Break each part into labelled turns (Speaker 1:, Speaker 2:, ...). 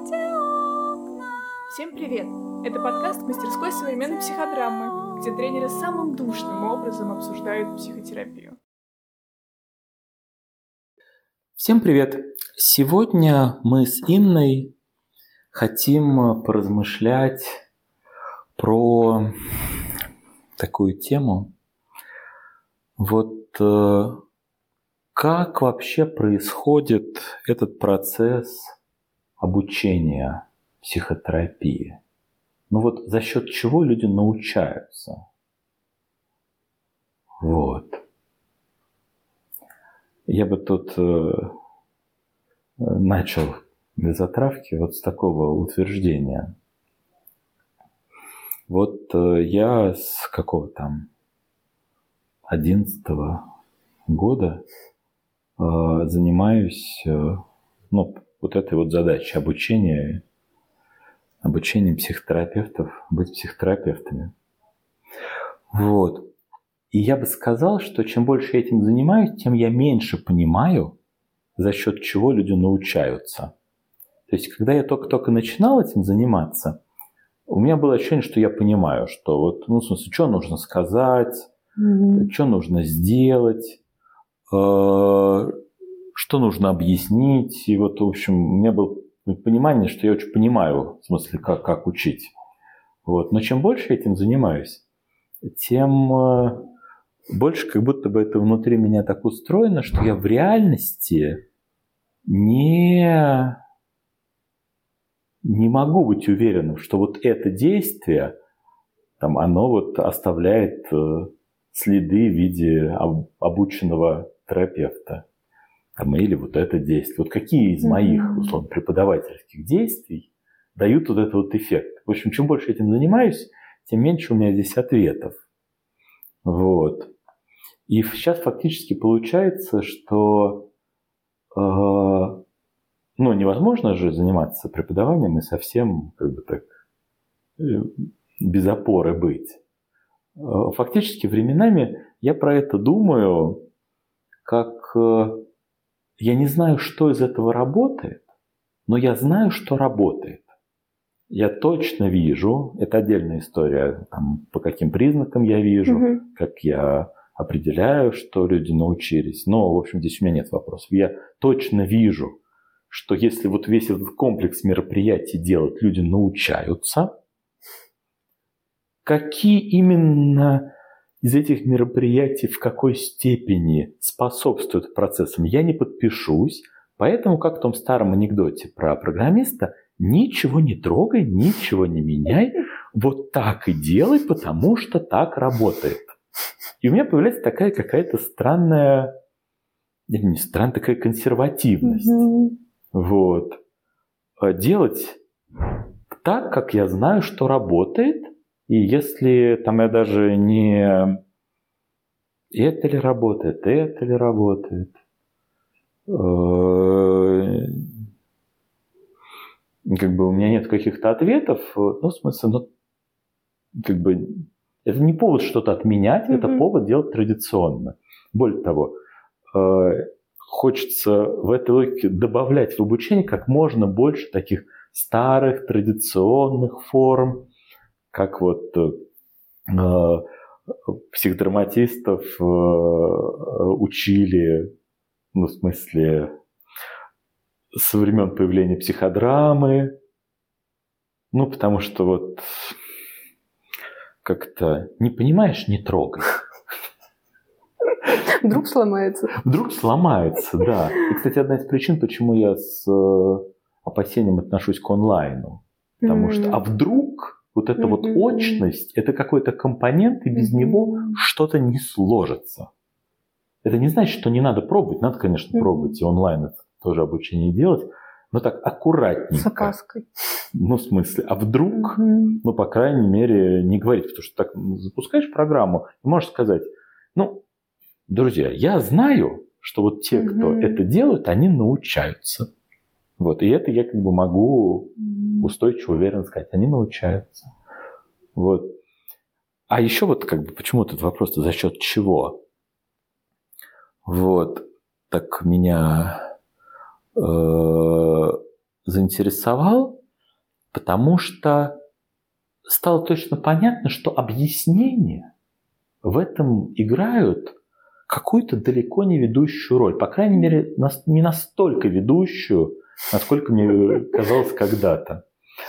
Speaker 1: Всем привет! Это подкаст мастерской современной психодрамы, где тренеры самым душным образом обсуждают психотерапию.
Speaker 2: Всем привет! Сегодня мы с Инной хотим поразмышлять про такую тему. Вот э, как вообще происходит этот процесс обучения психотерапии? Ну вот за счет чего люди научаются? Вот. Я бы тут э, начал для затравки вот с такого утверждения. Вот э, я с какого там 11 года э, занимаюсь э, ну, вот этой вот задачей обучения, обучением психотерапевтов быть психотерапевтами. Вот. И я бы сказал, что чем больше я этим занимаюсь, тем я меньше понимаю, за счет чего люди научаются. То есть, когда я только-только начинал этим заниматься, у меня было ощущение, что я понимаю, что вот, ну, в смысле, что нужно сказать, mm-hmm. что нужно сделать, э, что нужно объяснить. И вот, в общем, у меня было понимание, что я очень понимаю, в смысле, как, как учить. Вот. Но чем больше я этим занимаюсь, тем э, больше как будто бы это внутри меня так устроено, что я в реальности не, не могу быть уверенным, что вот это действие, там, оно вот оставляет э, следы в виде обученного терапевта. Там, или вот это действие. Вот какие из моих, условно, преподавательских действий дают вот этот вот эффект. В общем, чем больше этим занимаюсь, тем меньше у меня здесь ответов. Вот. И сейчас фактически получается, что э, ну, невозможно же заниматься преподаванием и совсем как бы так э, без опоры быть. Э, фактически временами я про это думаю, как э, я не знаю, что из этого работает, но я знаю, что работает. Я точно вижу, это отдельная история, там, по каким признакам я вижу, угу. как я определяю, что люди научились. Но, в общем, здесь у меня нет вопросов. Я точно вижу, что если вот весь этот комплекс мероприятий делать, люди научаются, какие именно из этих мероприятий в какой степени способствуют процессам, я не подпишусь. Поэтому, как в том старом анекдоте про программиста, ничего не трогай, ничего не меняй, вот так и делай, потому что так работает. И у меня появляется такая какая-то странная, не странная, такая консервативность. Mm-hmm. Вот. Делать так, как я знаю, что работает, и если там я даже не это ли работает, это ли работает, э, как бы у меня нет каких-то ответов, ну, в смысле, ну, как бы это не повод что-то отменять, mm-hmm. это повод делать традиционно. Более того, э, хочется в этой логике добавлять в обучение как можно больше таких старых традиционных форм, как вот э, психодраматистов э, учили, ну, в смысле, со времен появления психодрамы, ну, потому что вот как-то не понимаешь, не трогай.
Speaker 3: Вдруг сломается.
Speaker 2: Вдруг сломается, да. И, кстати, одна из причин, почему я с э, опасением отношусь к онлайну. Потому mm-hmm. что, а вдруг вот эта mm-hmm. вот очность, это какой-то компонент, и без mm-hmm. него что-то не сложится. Это не значит, что не надо пробовать. Надо, конечно, mm-hmm. пробовать и онлайн это тоже обучение делать, но так аккуратненько. С
Speaker 3: опаской.
Speaker 2: Ну, в смысле, а вдруг, mm-hmm. ну, по крайней мере, не говорить, потому что так запускаешь программу и можешь сказать, ну, друзья, я знаю, что вот те, кто это делают, они научаются. Вот, и это я как бы могу устойчиво, уверенно сказать, они научаются. Вот. А еще вот как бы почему этот вопрос за счет чего? Вот, так меня э, заинтересовал, потому что стало точно понятно, что объяснения в этом играют какую-то далеко не ведущую роль. По крайней мере, не настолько ведущую, насколько мне казалось когда-то.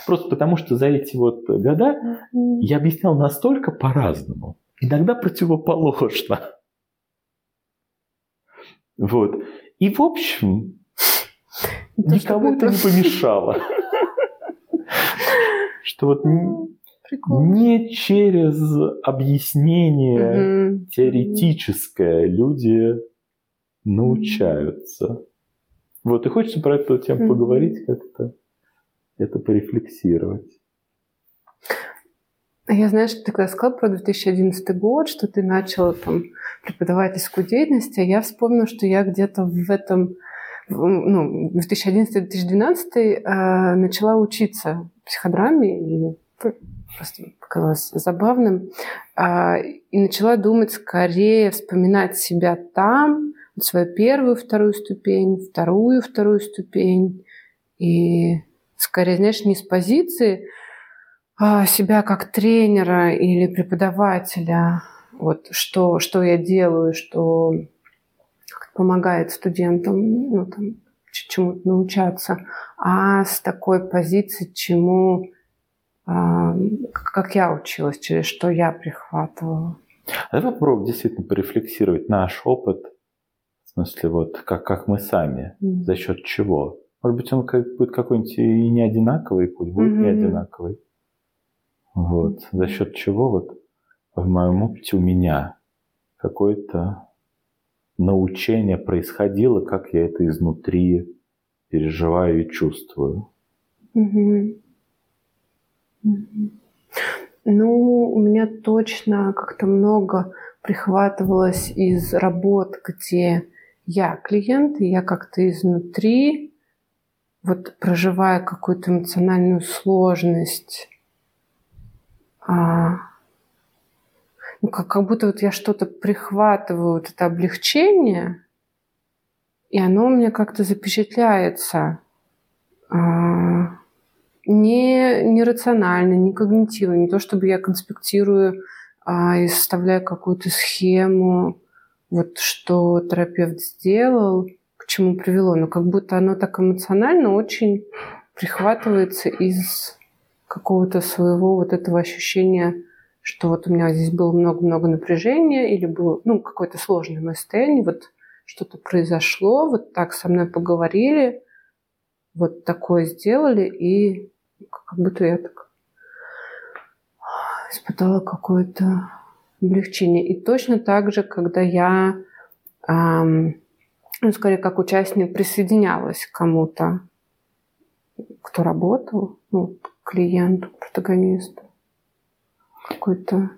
Speaker 2: Просто потому, что за эти вот года я объяснял настолько по-разному, иногда противоположно. Вот. И, в общем, никому это не помешало. Что вот не через объяснение теоретическое люди научаются. Вот, и хочется про эту тему поговорить как-то, это порефлексировать.
Speaker 3: А я знаю, что ты когда сказал про 2011 год, что ты начал там преподавательскую деятельность, а я вспомнила, что я где-то в этом ну, 2011-2012 э, начала учиться психодраме и просто показалось забавным. Э, и начала думать скорее, вспоминать себя там, свою первую, вторую ступень, вторую, вторую ступень. И скорее, знаешь, не с позиции а себя как тренера или преподавателя, вот что, что я делаю, что помогает студентам ну, там, чему-то научаться, а с такой позиции, чему, а, как я училась, через что я прихватывала.
Speaker 2: Давай попробуем действительно порефлексировать наш опыт, в смысле, вот как, как мы сами, mm. за счет чего. Может быть, он как, будет какой-нибудь и не одинаковый путь, будет mm-hmm. не одинаковый. Вот. За счет чего вот в моем опыте у меня какое-то научение происходило, как я это изнутри переживаю и чувствую.
Speaker 3: Угу. Угу. Ну, у меня точно как-то много прихватывалось из работ, где я клиент, и я как-то изнутри, вот проживая какую-то эмоциональную сложность, а, ну, как, как будто вот я что-то прихватываю, вот это облегчение, и оно у меня как-то запечатляется. А, не, не рационально, не когнитивно, не то чтобы я конспектирую а, и составляю какую-то схему, вот что терапевт сделал, к чему привело, но как будто оно так эмоционально очень прихватывается из какого-то своего вот этого ощущения, что вот у меня здесь было много-много напряжения или было ну, какое-то сложное мое состояние, вот что-то произошло, вот так со мной поговорили, вот такое сделали, и как будто я так испытала какое-то облегчение. И точно так же, когда я, эм, скорее, как участник присоединялась к кому-то, кто работал, ну, клиенту, протагонисту. Какой-то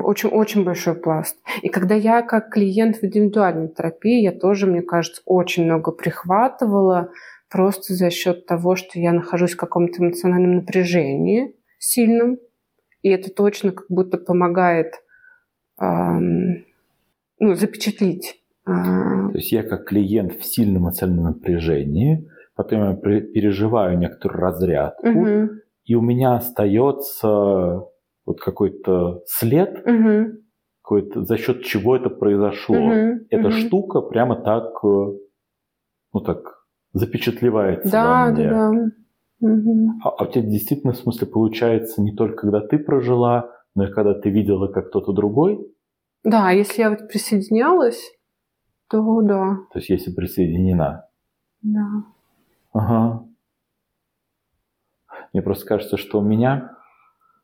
Speaker 3: очень, очень большой пласт. И когда я как клиент в индивидуальной терапии, я тоже, мне кажется, очень много прихватывала просто за счет того, что я нахожусь в каком-то эмоциональном напряжении сильном. И это точно как будто помогает эм, ну, запечатлить.
Speaker 2: А. То есть я как клиент в сильном эмоциональном напряжении – потом я переживаю некоторую разрядку, угу. и у меня остается вот какой-то след, угу. какой-то, за счет чего это произошло. Угу. Эта угу. штука прямо так, э, ну так, запечатлевается да, во мне. Да, да. Угу. А, а у тебя действительно, в смысле, получается не только когда ты прожила, но и когда ты видела, как кто-то другой?
Speaker 3: Да, если я вот присоединялась, то да.
Speaker 2: То есть если присоединена?
Speaker 3: Да.
Speaker 2: Ага. Мне просто кажется, что у меня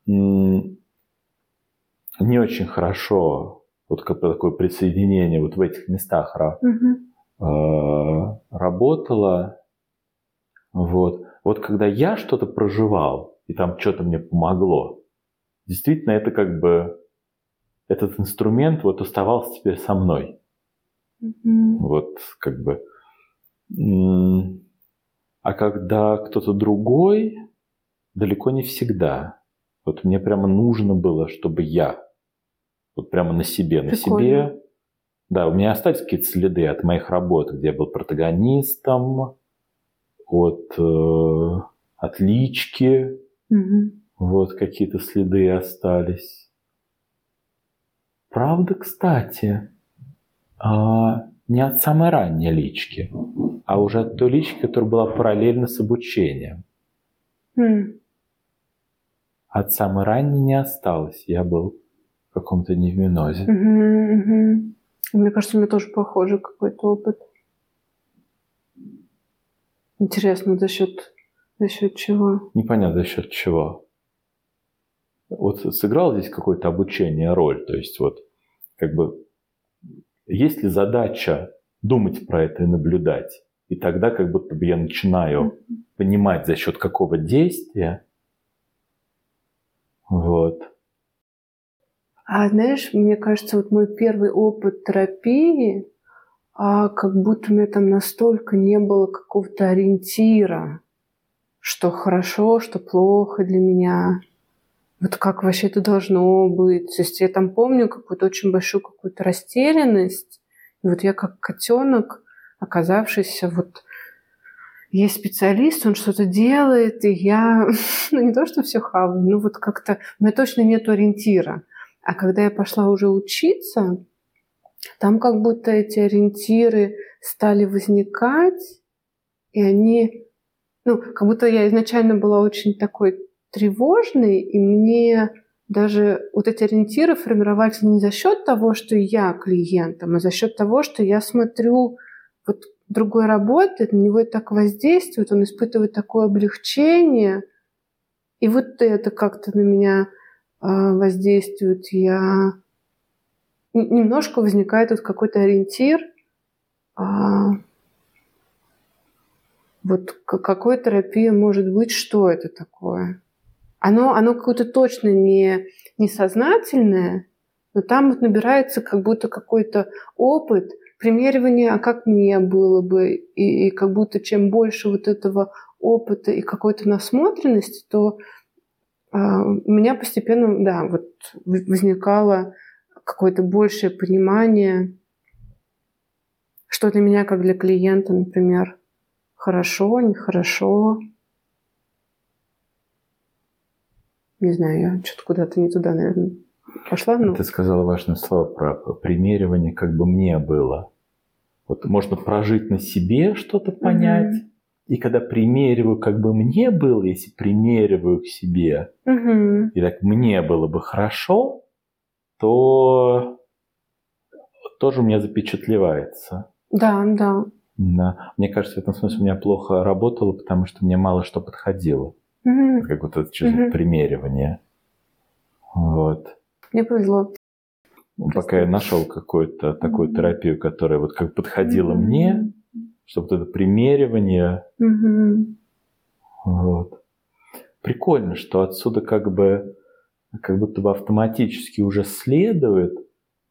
Speaker 2: не очень хорошо вот такое присоединение вот в этих местах угу. работало. Вот. Вот когда я что-то проживал, и там что-то мне помогло, действительно это как бы этот инструмент вот оставался теперь со мной. Угу. Вот как бы а когда кто-то другой, далеко не всегда. Вот мне прямо нужно было, чтобы я, вот прямо на себе, на Прикольно. себе. Да, у меня остались какие-то следы от моих работ, где я был протагонистом, от, э, от лички,
Speaker 3: Мгм.
Speaker 2: вот какие-то следы остались. Правда, кстати, а, не от самой ранней лички, а уже от той лички, которая была параллельно с обучением.
Speaker 3: М.
Speaker 2: От самой ранней не осталось. Я был в каком-то невминозе.
Speaker 3: Мгм. Мне кажется, у меня тоже похожий какой-то опыт. Интересно, за счет, за счет чего?
Speaker 2: Непонятно за счет чего. Вот сыграл здесь какое-то обучение роль, то есть вот как бы есть ли задача думать про это и наблюдать, и тогда как будто бы я начинаю понимать за счет какого действия, вот.
Speaker 3: А знаешь, мне кажется, вот мой первый опыт терапии, а как будто меня там настолько не было какого-то ориентира, что хорошо, что плохо для меня. Вот как вообще это должно быть. То есть я там помню какую-то очень большую какую-то растерянность. И вот я как котенок, оказавшийся вот есть специалист, он что-то делает, и я, ну не то, что все хаваю, но вот как-то у меня точно нет ориентира. А когда я пошла уже учиться, там как будто эти ориентиры стали возникать, и они, ну, как будто я изначально была очень такой тревожной, и мне даже вот эти ориентиры формировались не за счет того, что я клиентом, а за счет того, что я смотрю, вот другой работает, на него так воздействует, он испытывает такое облегчение, и вот это как-то на меня а, воздействует. Я немножко возникает вот какой-то ориентир, а, вот какой терапия может быть, что это такое. Оно, оно какое-то точно не, не сознательное, но там вот набирается как будто какой-то опыт примеривания, а как мне было бы, и, и как будто чем больше вот этого опыта и какой-то насмотренности, то а, у меня постепенно, да, вот возникало какое-то большее понимание, что для меня, как для клиента, например, хорошо, нехорошо. Не знаю, я что-то куда-то не туда, наверное, пошла. Но...
Speaker 2: Ты сказала важное слово про примеривание, как бы мне было. Вот можно прожить на себе что-то понять, mm-hmm. и когда примериваю, как бы мне было, если примериваю к себе,
Speaker 3: mm-hmm.
Speaker 2: и так мне было бы хорошо, то тоже у меня запечатлевается.
Speaker 3: Да, да.
Speaker 2: Да. Мне кажется, в этом смысле у меня плохо работало, потому что мне мало что подходило.
Speaker 3: Mm-hmm.
Speaker 2: Как вот это чувство mm-hmm. примеривания. Вот.
Speaker 3: Мне повезло.
Speaker 2: Пока я нашел какую-то такую терапию, которая вот как подходила mm-hmm. мне, чтобы вот это примеривание.
Speaker 3: Mm-hmm.
Speaker 2: Вот. Прикольно, что отсюда как бы как будто бы автоматически уже следует,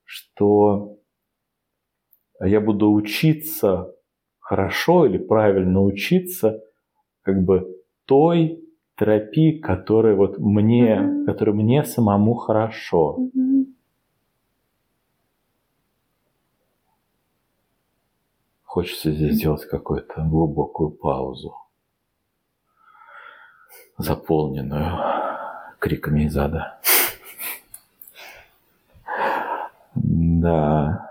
Speaker 2: что я буду учиться хорошо или правильно учиться как бы той терапии, которая вот мне, mm-hmm. которая мне самому хорошо.
Speaker 3: Mm-hmm.
Speaker 2: Хочется здесь сделать какую-то глубокую паузу, заполненную криками из ада. Да.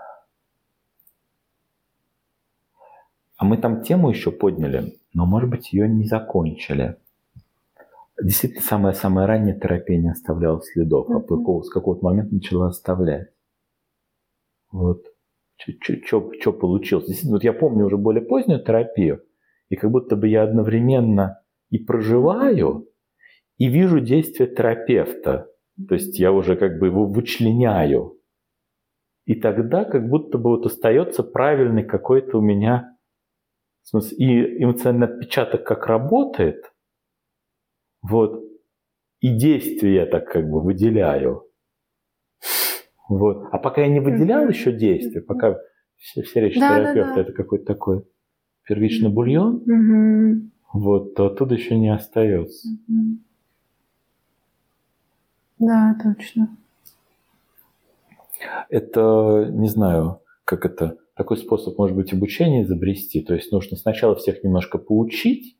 Speaker 2: А мы там тему еще подняли, но, может быть, ее не закончили. Действительно, самая-самая ранняя терапия не оставляла следов, а mm-hmm. с какого-то момента начала оставлять. Вот. Что получилось? Действительно, вот я помню уже более позднюю терапию, и как будто бы я одновременно и проживаю, и вижу действие терапевта. То есть я уже как бы его вычленяю. И тогда как будто бы вот остается правильный какой-то у меня в смысле, и эмоциональный отпечаток как работает, вот, и действие я так как бы выделяю. Вот. А пока я не выделял mm-hmm. еще действия, пока все, все речи да, терапевта да, да. это какой-то такой первичный бульон,
Speaker 3: mm-hmm.
Speaker 2: вот, то оттуда еще не остается.
Speaker 3: Mm-hmm. Да, точно.
Speaker 2: Это, не знаю, как это, такой способ, может быть, обучения изобрести. То есть нужно сначала всех немножко поучить,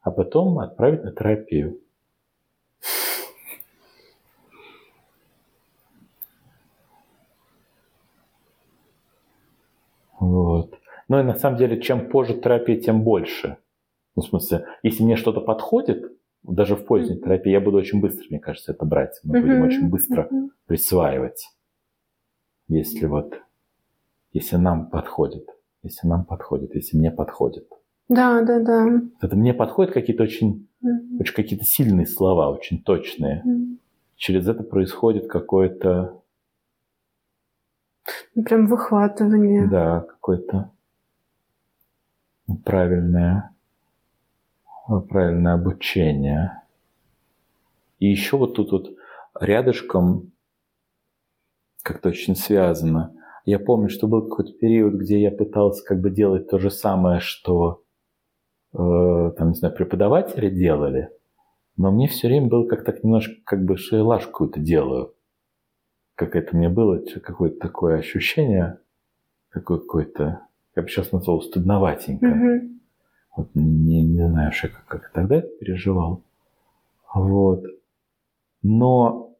Speaker 2: а потом отправить на терапию. Вот. Ну и на самом деле, чем позже терапия, тем больше. Ну, в смысле, если мне что-то подходит, даже в поздней терапии, я буду очень быстро, мне кажется, это брать. Мы будем очень быстро присваивать. Если вот, если нам подходит, если нам подходит, если мне подходит.
Speaker 3: Да, да, да.
Speaker 2: Это мне подходят какие-то очень, mm-hmm. очень какие-то сильные слова, очень точные. Mm-hmm. Через это происходит какое-то...
Speaker 3: Ну, прям выхватывание.
Speaker 2: Да, какое-то правильное, правильное обучение. И еще вот тут вот рядышком как-то очень связано. Я помню, что был какой-то период, где я пытался как бы делать то же самое, что э, там, не знаю, преподаватели делали, но мне все время было как так немножко, как бы шейлаш какую-то делаю. Как это мне было, какое-то такое ощущение, такое какое-то, я бы сейчас назвал, стыдноватенько. Mm-hmm. Вот не, не знаю, как, как тогда это переживал. Вот. Но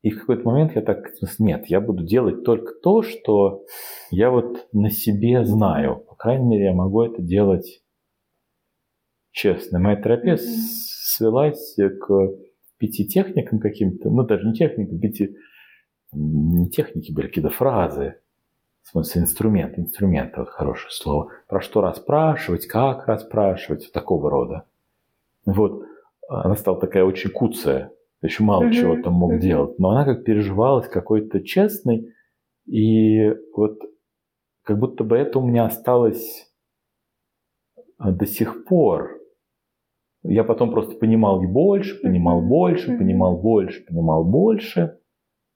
Speaker 2: и в какой-то момент я так, нет, я буду делать только то, что я вот на себе знаю. По крайней мере, я могу это делать честно. Моя терапия mm-hmm. свелась к пяти техникам каким-то, ну даже не техникам, пяти, не техники были, какие-то фразы, в смысле инструмент, инструмент, вот хорошее слово, про что расспрашивать, как расспрашивать, такого рода. Вот, она стала такая очень куцая, еще мало mm-hmm. чего там мог mm-hmm. делать. Но она как переживалась какой-то честной, и вот как будто бы это у меня осталось а, до сих пор. Я потом просто понимал и больше, понимал больше, понимал больше, понимал больше.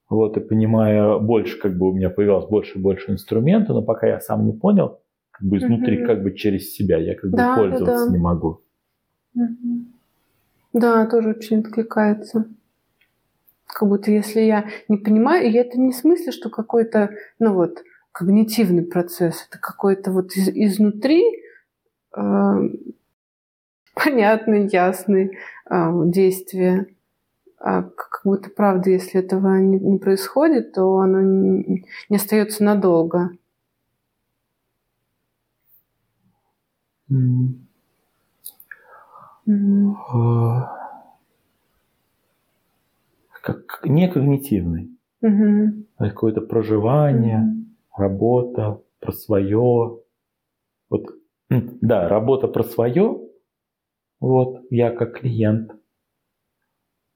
Speaker 2: Вот, и понимая больше, как бы у меня появилось больше и больше инструмента, но пока я сам не понял, как бы изнутри, mm-hmm. как бы через себя, я как бы да, пользоваться да, да. не могу.
Speaker 3: Mm-hmm. Да, тоже очень откликается. Как будто если я не понимаю, и это не в смысле, что какой-то, ну вот, когнитивный процесс, это какой-то вот из, изнутри э, понятный, ясный э, действие. А будто, правда, если этого не, не происходит, то оно не, не остается надолго.
Speaker 2: Mm. Mm как некогнитивный. Угу. Какое-то проживание, угу. работа про свое. Вот, да, работа про свое. Вот, я как клиент.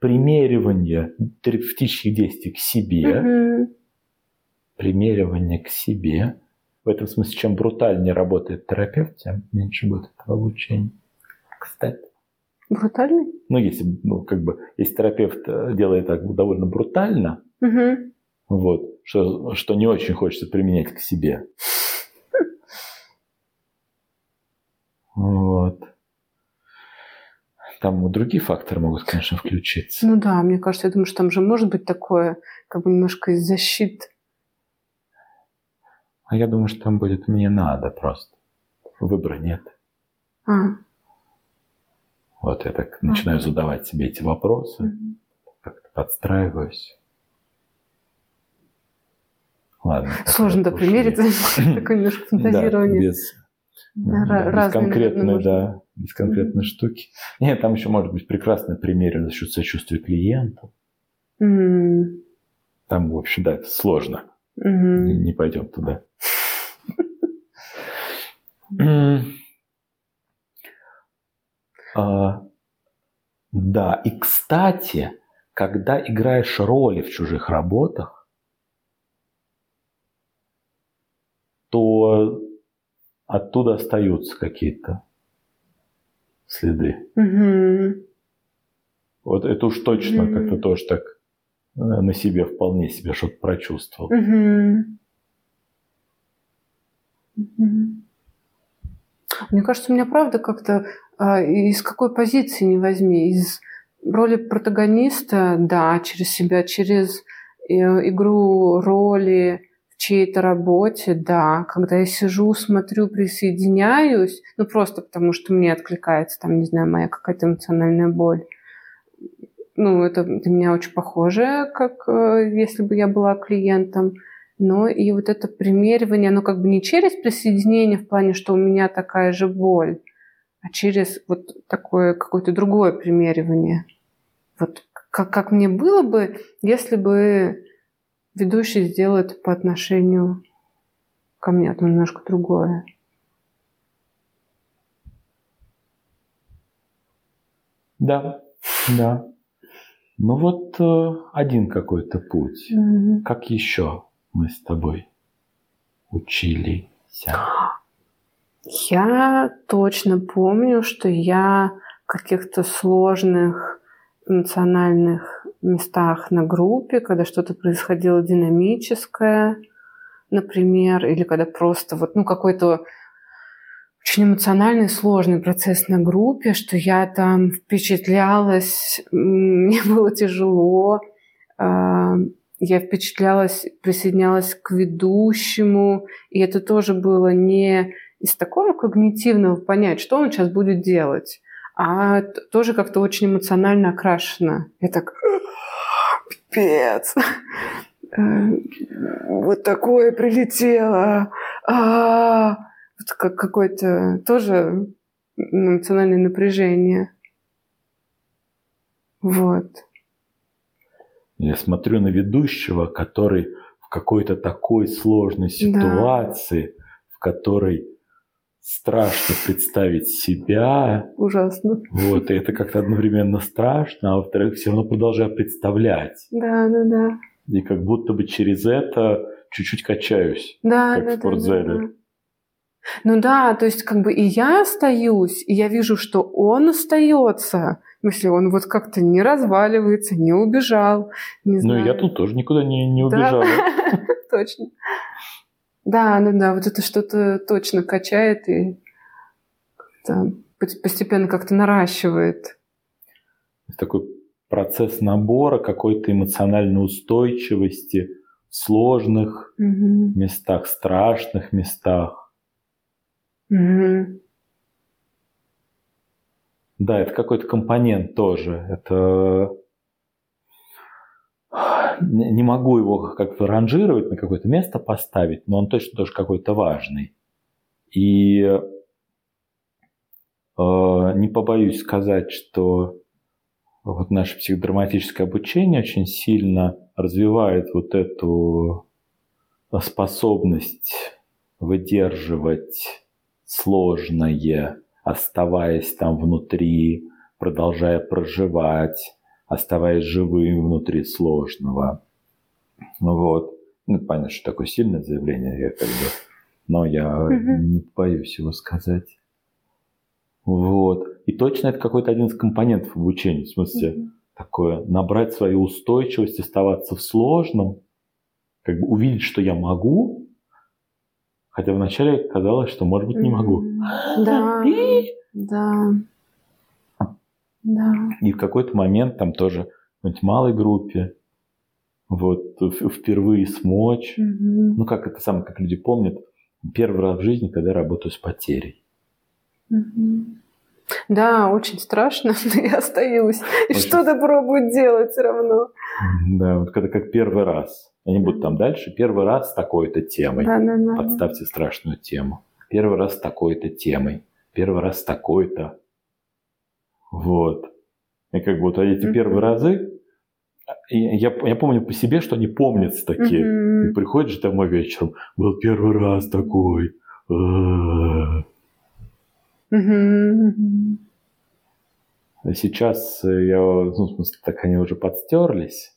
Speaker 2: Примеривание терапевтических действий к себе. Угу. Примеривание к себе. В этом смысле, чем брутальнее работает терапевт, тем меньше будет этого обучения. Кстати.
Speaker 3: Брутальный?
Speaker 2: Ну, если, ну, как бы, если терапевт э, делает так довольно брутально, угу. вот, что, что не очень хочется применять к себе. Вот. Там другие факторы могут, конечно, включиться.
Speaker 3: Ну да, мне кажется, я думаю, что там же может быть такое, как бы немножко из защиты.
Speaker 2: А я думаю, что там будет «мне надо» просто. Выбора нет.
Speaker 3: А.
Speaker 2: Вот я так начинаю задавать себе эти вопросы, как-то подстраиваюсь.
Speaker 3: Ладно. Сложно да примерить, такое немножко фантазирование.
Speaker 2: Да, без, без конкретной, да, без конкретной штуки. Нет, там еще может быть прекрасный пример за счет сочувствия клиенту. Там, в общем, да, сложно. Не пойдем туда. А, да, и кстати, когда играешь роли в чужих работах, то оттуда остаются какие-то следы. Угу. Вот это уж точно угу. как-то тоже так э, на себе вполне себе что-то прочувствовал. Угу.
Speaker 3: Мне кажется, у меня правда как-то а, из какой позиции не возьми, из роли протагониста, да, через себя, через э, игру роли чьей-то работе, да. Когда я сижу, смотрю, присоединяюсь, ну просто потому что мне откликается, там, не знаю, моя какая-то эмоциональная боль. Ну, это для меня очень похоже, как э, если бы я была клиентом. Но и вот это примеривание, оно как бы не через присоединение в плане, что у меня такая же боль, а через вот такое какое-то другое примеривание. Вот как, как мне было бы, если бы ведущий сделал это по отношению ко мне, это немножко другое.
Speaker 2: Да, да. Ну вот э, один какой-то путь.
Speaker 3: Мгм.
Speaker 2: Как еще мы с тобой учились?
Speaker 3: Я точно помню, что я в каких-то сложных эмоциональных местах на группе, когда что-то происходило динамическое, например, или когда просто вот, ну, какой-то очень эмоциональный, сложный процесс на группе, что я там впечатлялась, мне было тяжело, а, я впечатлялась, присоединялась к ведущему, и это тоже было не из такого когнитивного понять, что он сейчас будет делать, а тоже как-то очень эмоционально окрашено. Я так, пипец, Э, вот такое прилетело, А, вот как какое-то тоже эмоциональное напряжение. Вот.
Speaker 2: Я смотрю на ведущего, который в какой-то такой сложной ситуации, в которой страшно представить себя,
Speaker 3: Ужасно.
Speaker 2: вот, и это как-то одновременно страшно, а во-вторых, все равно продолжаю представлять.
Speaker 3: Да, да, да.
Speaker 2: И как будто бы через это чуть-чуть качаюсь.
Speaker 3: Да,
Speaker 2: Как в
Speaker 3: да, да,
Speaker 2: спортзале.
Speaker 3: да, да. Ну да, то есть как бы и я остаюсь, и я вижу, что он остается. В смысле, он вот как-то не разваливается, не убежал. Не
Speaker 2: Ну,
Speaker 3: знаю.
Speaker 2: и я тут тоже никуда не, не
Speaker 3: Да.
Speaker 2: убежала.
Speaker 3: Точно. Да, да, да, вот это что-то точно качает и пос- постепенно как-то наращивает.
Speaker 2: Такой процесс набора какой-то эмоциональной устойчивости в сложных
Speaker 3: Мгм.
Speaker 2: местах, страшных местах.
Speaker 3: Мгм.
Speaker 2: Да, это какой-то компонент тоже. Это не могу его как-то ранжировать, на какое-то место поставить, но он точно тоже какой-то важный. И э, не побоюсь сказать, что вот наше психодраматическое обучение очень сильно развивает вот эту способность выдерживать сложное, оставаясь там внутри, продолжая проживать, оставаясь живым внутри сложного. Ну вот. Ну, понятно, что такое сильное заявление, я как бы, но я не боюсь его сказать. Вот. И точно это какой-то один из компонентов обучения. В смысле, такое набрать свою устойчивость, оставаться в сложном, как бы увидеть, что я могу, хотя вначале казалось, что, может быть, не могу.
Speaker 3: Да, да. Да.
Speaker 2: И в какой-то момент там тоже в малой группе вот впервые смочь.
Speaker 3: Мгм.
Speaker 2: Ну, как это самое, как люди помнят, первый раз в жизни, когда я работаю с потерей.
Speaker 3: Мгм. Да, очень страшно, но я остаюсь. И что-то пробую делать все равно.
Speaker 2: Да, вот когда как первый раз. Я не буду там дальше. Первый раз с такой-то темой.
Speaker 3: Да, да, да.
Speaker 2: Подставьте страшную тему. Первый раз с такой-то темой. Первый раз с такой-то. Вот. И как бы вот эти
Speaker 3: Мгм.
Speaker 2: первые разы, я, я помню по себе, что они помнятся такие.
Speaker 3: Мгм.
Speaker 2: И приходишь домой вечером, был первый раз такой. А. А сейчас э, я, ну, в смысле, так они уже подстерлись.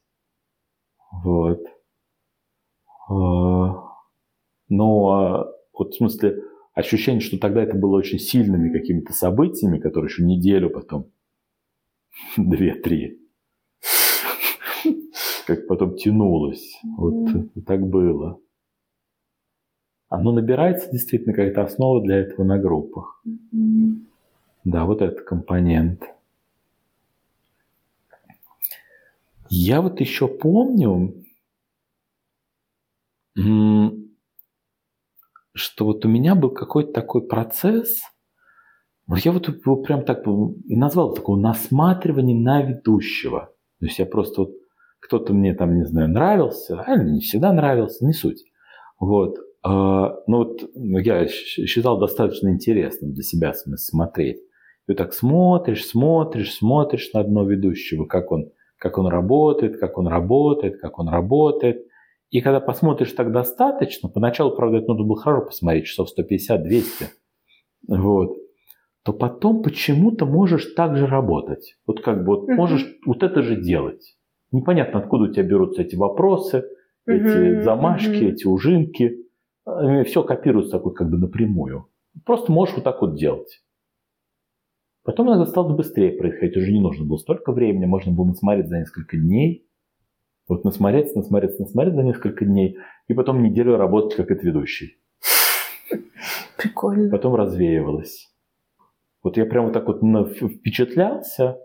Speaker 2: Вот. А, Но, а, вот в смысле, ощущение, что тогда это было очень сильными какими-то событиями, которые еще неделю потом, две-три, как потом тянулось. Вот так было. Оно набирается действительно какая-то основа для этого на группах. Да, вот этот компонент. Я вот еще помню, что вот у меня был какой-то такой процесс, вот я вот его прям так и назвал такого насматривания на ведущего. То есть я просто вот кто-то мне там, не знаю, нравился, а не всегда нравился, не суть. Вот. А, ну вот я считал достаточно интересным для себя смотреть. Вот так смотришь, смотришь, смотришь на одного ведущего, как он, как он работает, как он работает, как он работает. И когда посмотришь так достаточно, поначалу, правда, это нужно было хорошо посмотреть, часов 150-200, вот, то потом почему-то можешь так же работать. Вот как бы вот можешь вот это же делать. Непонятно, откуда у тебя берутся эти вопросы, эти замашки, эти ужинки. Все копируется такой как бы напрямую. Просто можешь вот так вот делать. Потом иногда стало быстрее происходить, уже не нужно было столько времени, можно было насмотреть за несколько дней. Вот насмотреться, насмотреться, насмотреться за несколько дней, и потом неделю работать как это ведущий.
Speaker 3: Прикольно.
Speaker 2: Потом развеивалось. Вот я прям вот так вот впечатлялся,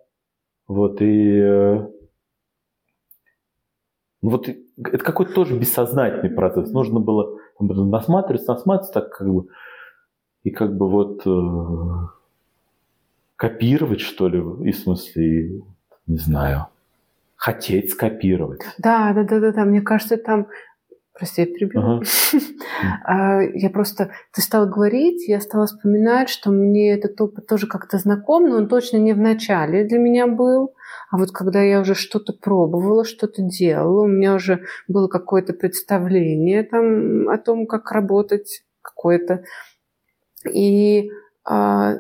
Speaker 2: вот и э, ну вот это какой-то тоже бессознательный процесс. Нужно было там, насматриваться, насматриваться так как бы и как бы вот э, копировать что ли, и в смысле, не знаю, хотеть скопировать.
Speaker 3: Да, да, да, да, да. Мне кажется, там Прости, я перебила. Ага. я просто... Ты стала говорить, я стала вспоминать, что мне этот опыт тоже как-то знаком, но он точно не в начале для меня был. А вот когда я уже что-то пробовала, что-то делала, у меня уже было какое-то представление там о том, как работать, какое-то. И а,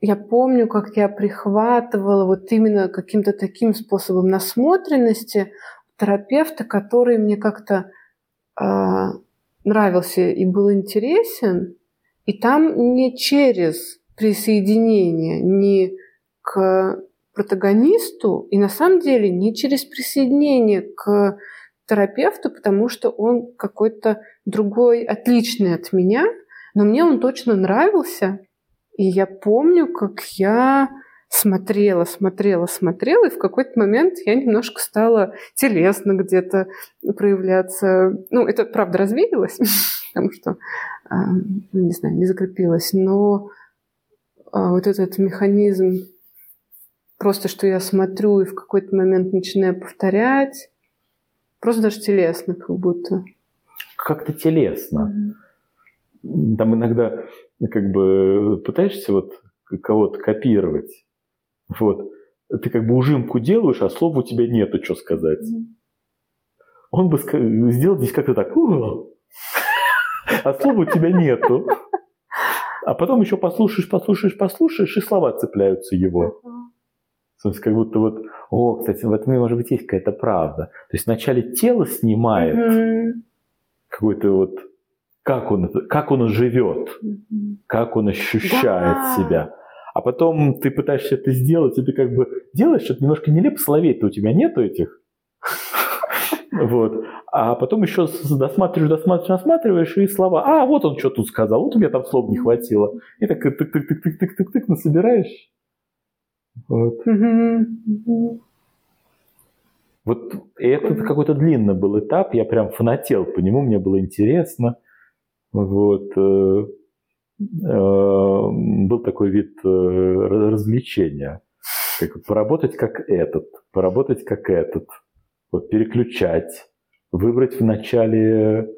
Speaker 3: я помню, как я прихватывала вот именно каким-то таким способом насмотренности терапевта, который мне как-то э, нравился и был интересен, и там не через присоединение, не к протагонисту, и на самом деле не через присоединение к терапевту, потому что он какой-то другой, отличный от меня, но мне он точно нравился. И я помню, как я смотрела, смотрела, смотрела, и в какой-то момент я немножко стала телесно где-то проявляться. Ну, это, правда, развеялось, потому что, а, ну, не знаю, не закрепилось, но а, вот этот механизм просто, что я смотрю и в какой-то момент начинаю повторять, просто даже телесно как будто.
Speaker 2: Как-то телесно. Mm-hmm. Там иногда как бы пытаешься вот кого-то копировать, вот. Ты как бы ужимку делаешь, а слова у тебя нету, что сказать. Он бы сделал здесь как-то так, а слова у тебя нету. А потом еще послушаешь, послушаешь, послушаешь, и слова цепляются его. В смысле, как будто вот, о, кстати, в этом, может быть, есть какая-то правда. То есть вначале тело снимает какой-то вот, как он, как он живет, как он ощущает да. себя а потом ты пытаешься это сделать, и ты как бы делаешь что-то немножко нелепо, словей-то у тебя нету этих. Вот. А потом еще досматриваешь, досматриваешь, досматриваешь, и слова. А, вот он что тут сказал, вот у меня там слов не хватило. И так тык-тык-тык-тык-тык-тык-тык насобираешь. Вот. Вот это какой-то длинный был этап, я прям фанател по нему, мне было интересно. Вот. Э, Э, был такой вид э, развлечения. Как поработать как этот, поработать как этот, вот переключать, выбрать в начале,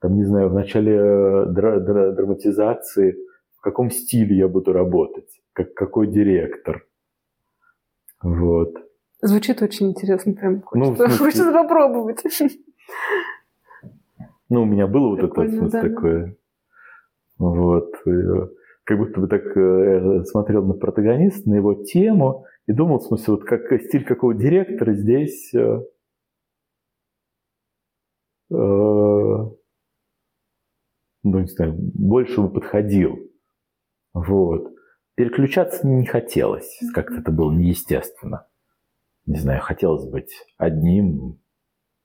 Speaker 2: там, не знаю, в начале дра- дра- драматизации, в каком стиле я буду работать, как, какой директор. Вот.
Speaker 3: Звучит очень интересно, прям ну, хочется, смысле... хочется попробовать.
Speaker 2: Ну, у меня было вот это да, такое. Вот. Э, как будто бы так э, смотрел на протагониста, на его тему и думал, в смысле, вот как стиль какого директора здесь э, ну, не знаю, больше бы подходил. Вот. Переключаться не хотелось. Как-то это было неестественно. Не знаю, хотелось быть одним,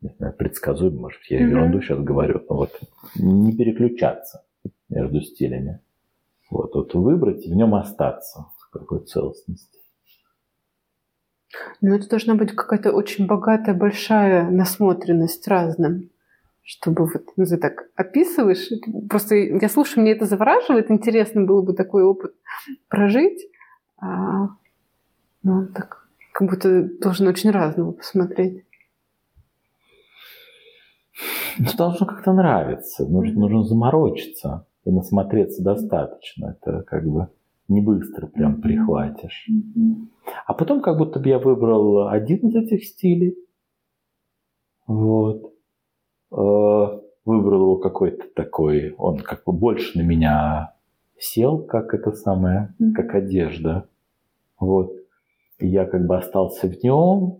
Speaker 2: не знаю, предсказуемым, может, я ерунду сейчас говорю, но вот не переключаться между стилями. Вот, вот выбрать и в нем остаться в какой целостности.
Speaker 3: Ну, это должна быть какая-то очень богатая, большая насмотренность разным. чтобы вот, ну, ты так описываешь. Просто я слушаю, мне это завораживает, интересно было бы такой опыт прожить. А, ну, так, как будто должен очень разного посмотреть.
Speaker 2: Ну, должно как-то нравиться, нужно, нужно заморочиться и насмотреться достаточно. Это как бы не быстро прям прихватишь. А потом как будто бы я выбрал один из этих стилей. Вот. Э, выбрал его какой-то такой, он как бы больше на меня сел, как это самое, как одежда. Вот. И я как бы остался в нем,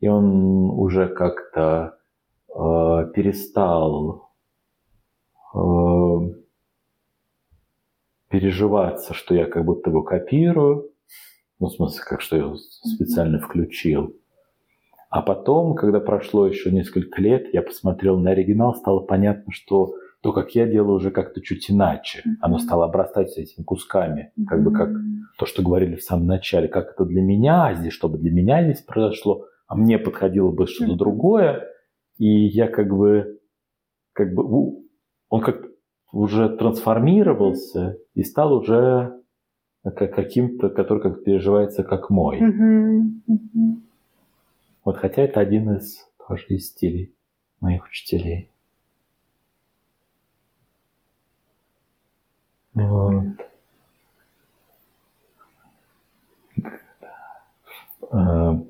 Speaker 2: и он уже как-то э, перестал э, переживаться, что я как будто бы копирую. Ну, в смысле, как что я специально включил. А потом, когда прошло еще несколько лет, я посмотрел на оригинал, стало понятно, что то, как я делаю, уже как-то чуть иначе. Mm-hmm. Оно стало обрастать этими кусками, mm-hmm. как бы как то, что говорили в самом начале, как это для меня, а здесь, чтобы для меня здесь произошло, а мне подходило бы что-то mm-hmm. другое, и я как бы, как бы, он как уже трансформировался и стал уже каким-то, который как переживается как мой. Вот хотя это один из тоже из стилей моих учителей. Вот. А,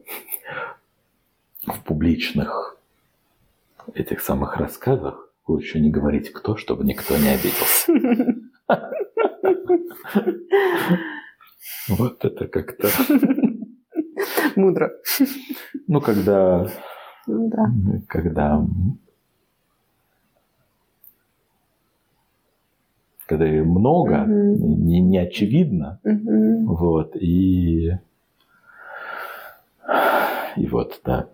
Speaker 2: в публичных этих самых рассказах лучше не говорить кто, чтобы никто не обиделся. Вот это как-то
Speaker 3: Мудро.
Speaker 2: Ну, когда... Да. Когда... Когда много, угу. не, не очевидно. Угу. Вот. И... И вот, да.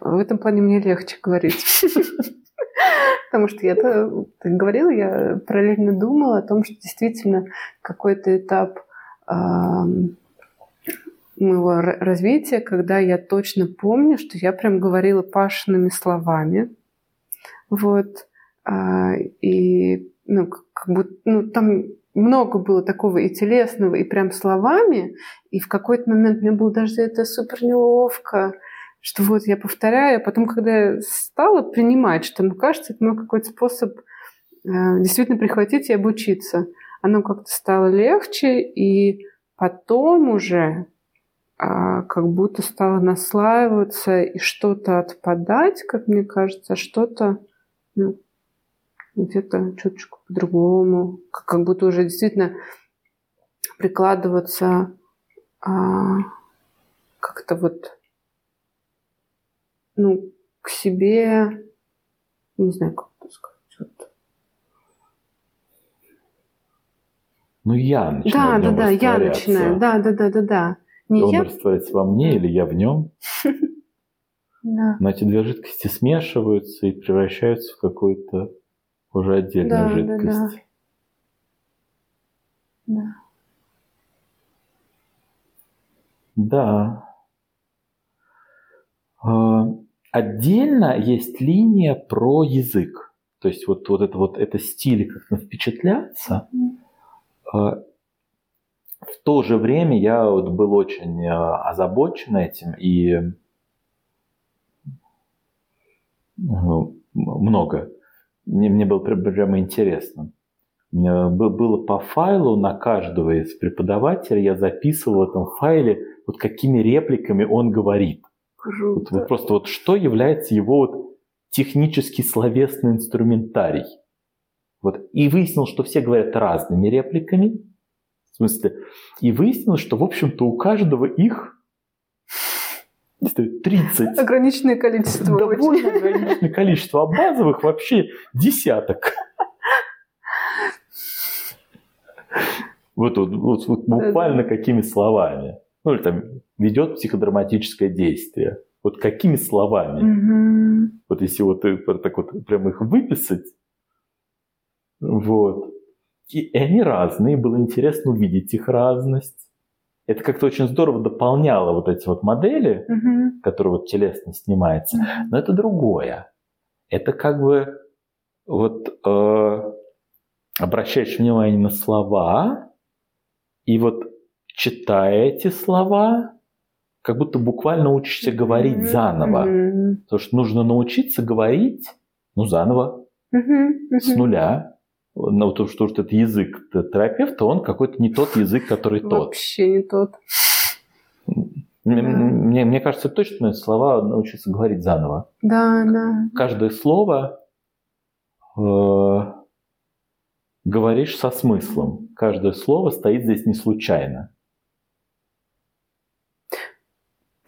Speaker 3: В этом плане мне легче говорить. Потому что я ты говорила, я параллельно думала о том, что действительно какой-то этап моего развития, когда я точно помню, что я прям говорила Пашиными словами. Вот. А, и ну, как будто, ну, там много было такого и телесного, и прям словами. И в какой-то момент мне было даже это супер неловко, что вот я повторяю. А потом, когда я стала принимать, что, ну, кажется, это мой какой-то способ э, действительно прихватить и обучиться, оно как-то стало легче, и потом уже а, как будто стало наслаиваться и что-то отпадать, как мне кажется, что-то ну, где-то чуточку по-другому, как, как будто уже действительно прикладываться а, как-то вот ну, к себе, не знаю, как это сказать. Вот.
Speaker 2: Ну, я начинаю.
Speaker 3: Да, да, да, я начинаю. Да, да, да, да, да.
Speaker 2: Не он я... растворяется во мне или я в нем. Да. Но эти две жидкости смешиваются и превращаются в какую-то уже отдельную да, жидкость.
Speaker 3: Да, да.
Speaker 2: да. А, отдельно есть линия про язык. То есть вот, вот это вот это стиль как-то впечатляться. Mm-hmm в то же время я вот был очень э, озабочен этим и ну, много. Мне, мне было прямо интересно. Меня было по файлу на каждого из преподавателей, я записывал в этом файле, вот какими репликами он говорит.
Speaker 3: Круто.
Speaker 2: Вот, просто вот что является его вот технический словесный инструментарий. Вот. И выяснил, что все говорят разными репликами, в смысле, и выяснилось, что, в общем-то, у каждого их 30.
Speaker 3: Ограниченное количество.
Speaker 2: Довольно ограниченное количество. А базовых вообще десяток. Вот, вот, вот, вот буквально какими словами. Ну, или там ведет психодраматическое действие. Вот какими словами. Угу. Вот если вот так вот прям их выписать, вот, и они разные, было интересно увидеть их разность. Это как-то очень здорово дополняло вот эти вот модели, угу. которые вот телесно снимаются. Угу. Но это другое. это как бы вот э, обращаешь внимание на слова, и вот читая эти слова, как будто буквально учишься говорить заново. Mm-hmm. Потому что нужно научиться говорить, ну, заново, mm-hmm. с нуля. Ну, то, что, что это язык терапевта, он какой-то не тот язык, который тот.
Speaker 3: Вообще не тот.
Speaker 2: Мне, да. мне, мне кажется, точно слова научиться говорить заново.
Speaker 3: Да, да.
Speaker 2: Каждое слово э, говоришь со смыслом. Каждое слово стоит здесь не случайно.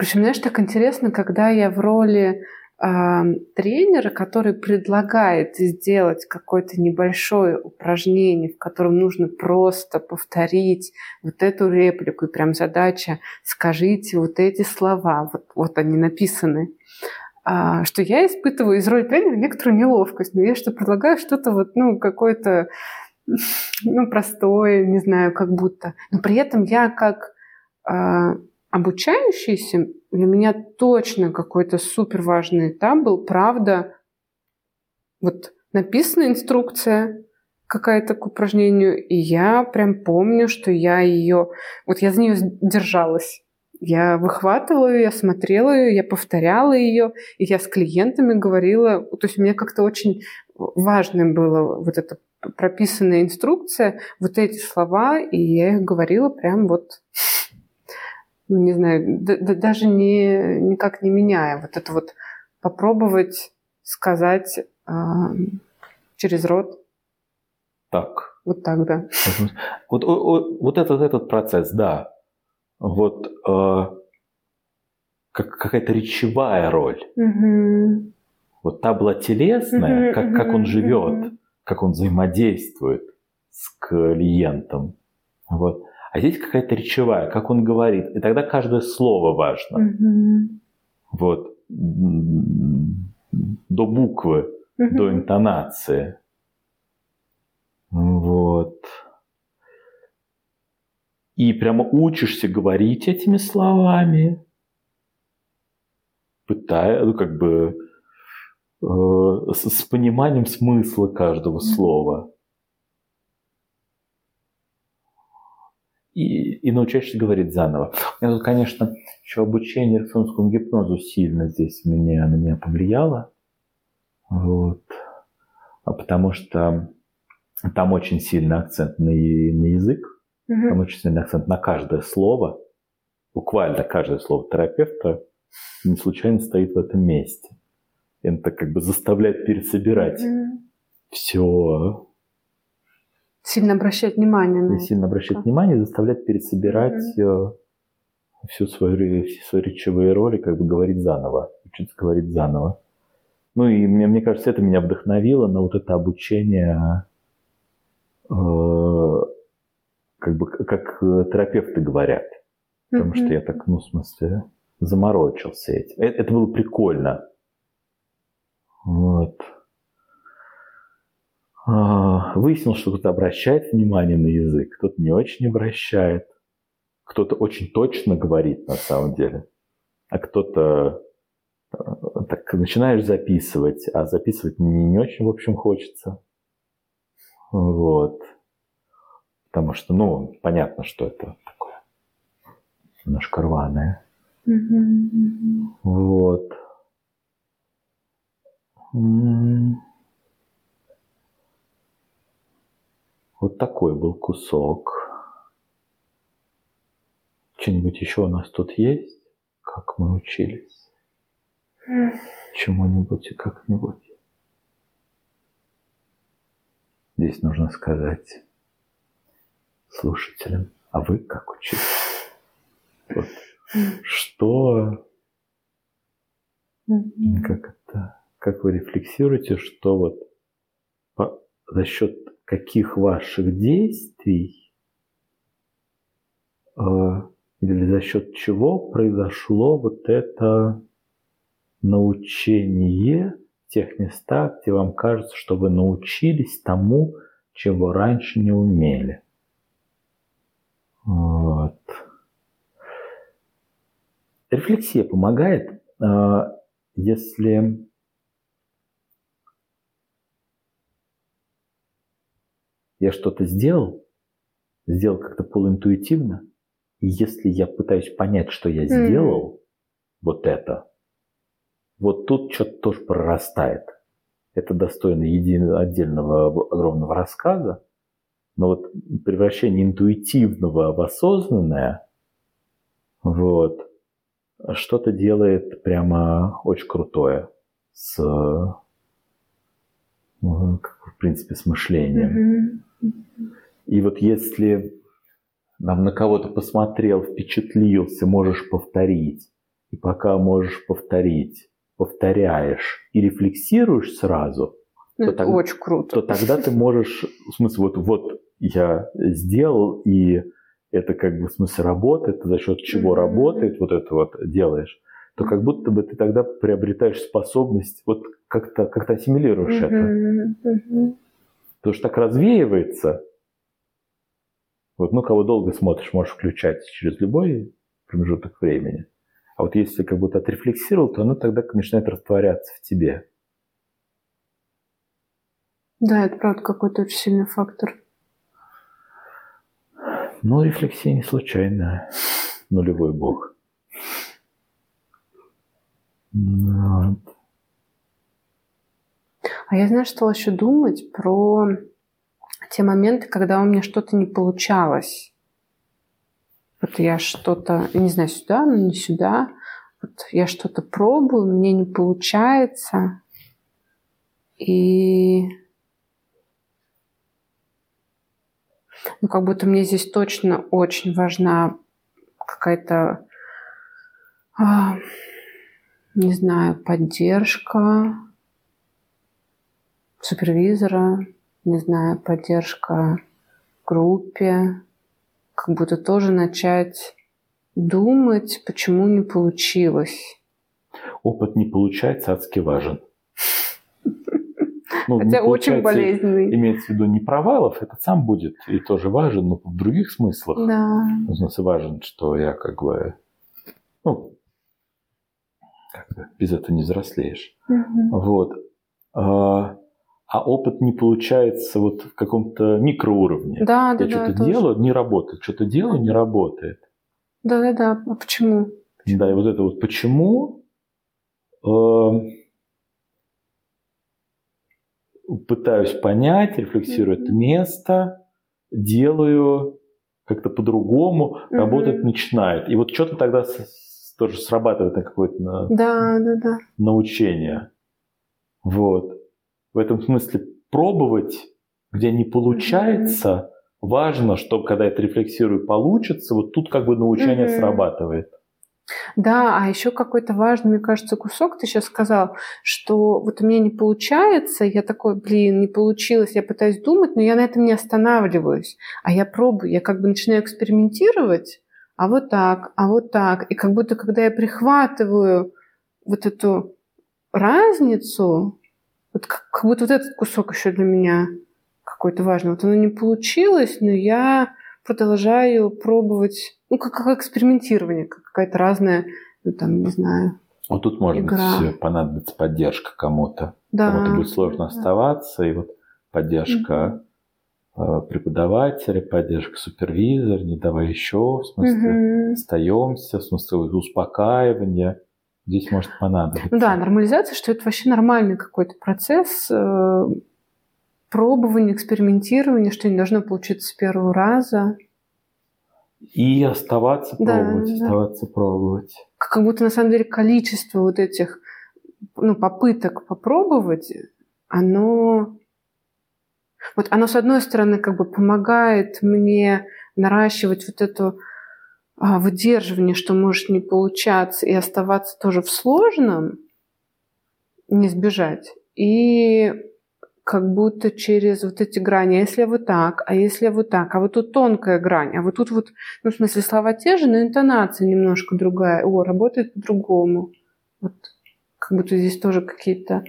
Speaker 3: Причем, знаешь, так интересно, когда я в роли тренера, который предлагает сделать какое-то небольшое упражнение, в котором нужно просто повторить вот эту реплику, и прям задача «скажите вот эти слова», вот, вот они написаны, а, что я испытываю из роли тренера некоторую неловкость. Но я что предлагаю что-то вот, ну, какое-то ну, простое, не знаю, как будто. Но при этом я как а, обучающийся, для меня точно какой-то супер важный этап был, правда, вот написана инструкция какая-то к упражнению, и я прям помню, что я ее, вот я за нее держалась. Я выхватывала ее, я смотрела ее, я повторяла ее, и я с клиентами говорила, то есть у меня как-то очень важным было вот эта прописанная инструкция, вот эти слова, и я их говорила прям вот не знаю, даже не, никак не меняя. Вот это вот попробовать сказать э, через рот.
Speaker 2: Так.
Speaker 3: Вот так, да.
Speaker 2: Вот, вот, вот этот, этот процесс, да. Вот э, как, какая-то речевая роль. Угу. Вот та была телесная, угу, как, угу, как он живет, угу. как он взаимодействует с клиентом. Вот. А здесь какая-то речевая, как он говорит. И тогда каждое слово важно. Mm-hmm. Вот. До буквы, mm-hmm. до интонации. Вот. И прямо учишься говорить этими словами, пытая, ну, как бы э, с, с пониманием смысла каждого слова. И, и научаешься говорить заново. У меня тут, конечно, еще обучение эриксонскому гипнозу сильно здесь меня, на меня повлияло. Вот. А потому что там очень сильный акцент на, на язык, угу. там очень сильный акцент на каждое слово. Буквально каждое слово терапевта не случайно стоит в этом месте. Это как бы заставляет пересобирать угу. все
Speaker 3: Сильно обращать внимание на
Speaker 2: это. Сильно обращать как? внимание, заставлять пересобирать mm-hmm. всю свою, все свои речевые роли, как бы говорить заново, учиться говорить заново. Ну и мне, мне кажется, это меня вдохновило на вот это обучение, э, как бы как терапевты говорят. Потому mm-hmm. что я так, ну, в смысле, заморочился этим. Это, это было прикольно. Вот. А, выяснил, что кто-то обращает внимание на язык, кто-то не очень обращает, кто-то очень точно говорит на самом деле, а кто-то э, так начинаешь записывать, а записывать не, не очень, в общем, хочется. Вот. Потому что, ну, понятно, что это такое немножко рваное. Mm-hmm. Вот. Вот такой был кусок. Что-нибудь еще у нас тут есть? Как мы учились? Чему-нибудь и как-нибудь. Здесь нужно сказать слушателям, а вы как учились? Вот. Что, как это, как вы рефлексируете, что вот по, за счет каких ваших действий э, или за счет чего произошло вот это научение в тех местах, где вам кажется, что вы научились тому, чего раньше не умели. Вот. Рефлексия помогает, э, если я что-то сделал, сделал как-то полуинтуитивно, и если я пытаюсь понять, что я сделал, mm. вот это, вот тут что-то тоже прорастает. Это достойно единого, отдельного огромного рассказа, но вот превращение интуитивного в осознанное, вот, что-то делает прямо очень крутое с, в принципе, с мышлением. И вот если нам на кого-то посмотрел, впечатлился, можешь повторить, и пока можешь повторить, повторяешь и рефлексируешь сразу,
Speaker 3: ну, это то, очень круто.
Speaker 2: то тогда ты можешь, в смысле, вот, вот я сделал, и это как бы в смысле работает, за счет чего mm-hmm. работает, вот это вот делаешь, то как будто бы ты тогда приобретаешь способность, вот как-то как ассимилируешь mm-hmm. это. Mm-hmm. Потому что так развеивается. Вот, ну, кого долго смотришь, можешь включать через любой промежуток времени. А вот если как будто отрефлексировал, то оно тогда начинает растворяться в тебе.
Speaker 3: Да, это правда какой-то очень сильный фактор.
Speaker 2: Ну, рефлексия не случайная. Нулевой бог. Вот.
Speaker 3: А я, знаешь, стала еще думать про те моменты, когда у меня что-то не получалось. Вот я что-то, не знаю, сюда, но не сюда. Вот я что-то пробую, мне не получается. И ну, как будто мне здесь точно очень важна какая-то, а, не знаю, поддержка супервизора, не знаю, поддержка группе, как будто тоже начать думать, почему не получилось.
Speaker 2: Опыт не получается, адски важен.
Speaker 3: Ну, Хотя очень болезненный.
Speaker 2: Имеется в виду не провалов, этот сам будет и тоже важен, но в других смыслах.
Speaker 3: Да.
Speaker 2: В смысле важен, что я как бы, ну, как бы без этого не взрослеешь. Угу. Вот. А, а опыт не получается вот в каком-то микроуровне.
Speaker 3: Да,
Speaker 2: да,
Speaker 3: Я
Speaker 2: да, что-то делаю, не работает, что-то делаю, не работает.
Speaker 3: Да, да, да. А почему?
Speaker 2: Да, и вот это вот почему э, пытаюсь понять, рефлексирую mm-hmm. это место, делаю как-то по-другому, mm-hmm. работать начинает. И вот что-то тогда с, тоже срабатывает на какое-то на,
Speaker 3: да, да, да.
Speaker 2: научение. Вот в этом смысле пробовать, где не получается, mm-hmm. важно, чтобы когда это рефлексирую, получится, вот тут как бы научение mm-hmm. срабатывает.
Speaker 3: Да, а еще какой-то важный, мне кажется, кусок ты сейчас сказал, что вот у меня не получается, я такой, блин, не получилось, я пытаюсь думать, но я на этом не останавливаюсь, а я пробую, я как бы начинаю экспериментировать, а вот так, а вот так, и как будто когда я прихватываю вот эту разницу, вот как, как будто вот этот кусок еще для меня какой-то важный. Вот оно не получилось, но я продолжаю пробовать, ну, как, как экспериментирование, как какая-то разная, ну, там, не знаю,
Speaker 2: Вот тут, может игра. быть, понадобится поддержка кому-то. Да. Кому-то будет сложно да. оставаться, и вот поддержка угу. преподавателя, поддержка супервизора, не давай еще, в смысле, угу. остаемся, в смысле успокаивания здесь может понадобиться.
Speaker 3: Да, нормализация, что это вообще нормальный какой-то процесс э, пробования, экспериментирования, что не должно получиться с первого раза.
Speaker 2: И оставаться пробовать, да, оставаться да. пробовать.
Speaker 3: Как будто на самом деле количество вот этих ну, попыток попробовать, оно вот оно, с одной стороны, как бы помогает мне наращивать вот эту выдерживание, что может не получаться, и оставаться тоже в сложном, не сбежать. И как будто через вот эти грани, а если вот так, а если вот так, а вот тут тонкая грань, а вот тут вот, ну, в смысле, слова те же, но интонация немножко другая. О, работает по-другому. Вот как будто здесь тоже какие-то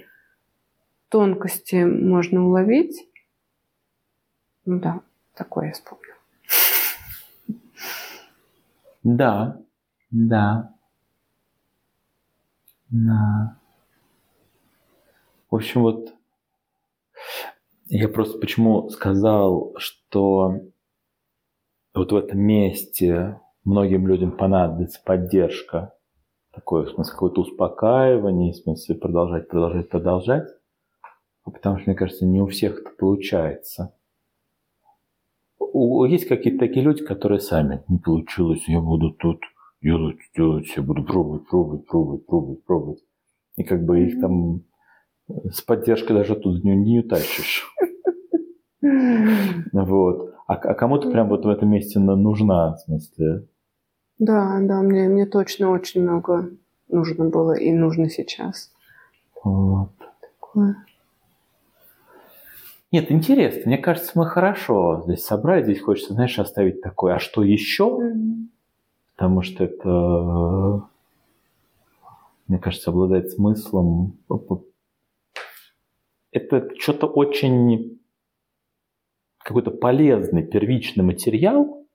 Speaker 3: тонкости можно уловить. Ну да, такое я вспомнила.
Speaker 2: Да, да. Да. В общем, вот Я просто почему сказал, что вот в этом месте многим людям понадобится поддержка, такое, в смысле, какое-то успокаивание, в смысле, продолжать, продолжать, продолжать. Потому что, мне кажется, не у всех это получается. Есть какие-то такие люди, которые сами не получилось, я буду тут делать, делать, я буду пробовать, пробовать, пробовать, пробовать, пробовать. И как бы их там с поддержкой даже тут не, не утащишь. Вот. А, а кому-то прям вот в этом месте нужна, в смысле.
Speaker 3: Да, да, мне, мне точно очень много нужно было и нужно сейчас.
Speaker 2: Вот. Такое. Нет, интересно. Мне кажется, мы хорошо здесь собрали. Здесь хочется, знаешь, оставить такое. А что еще? Mm-hmm. Потому что это, мне кажется, обладает смыслом. Это что-то очень какой-то полезный первичный материал,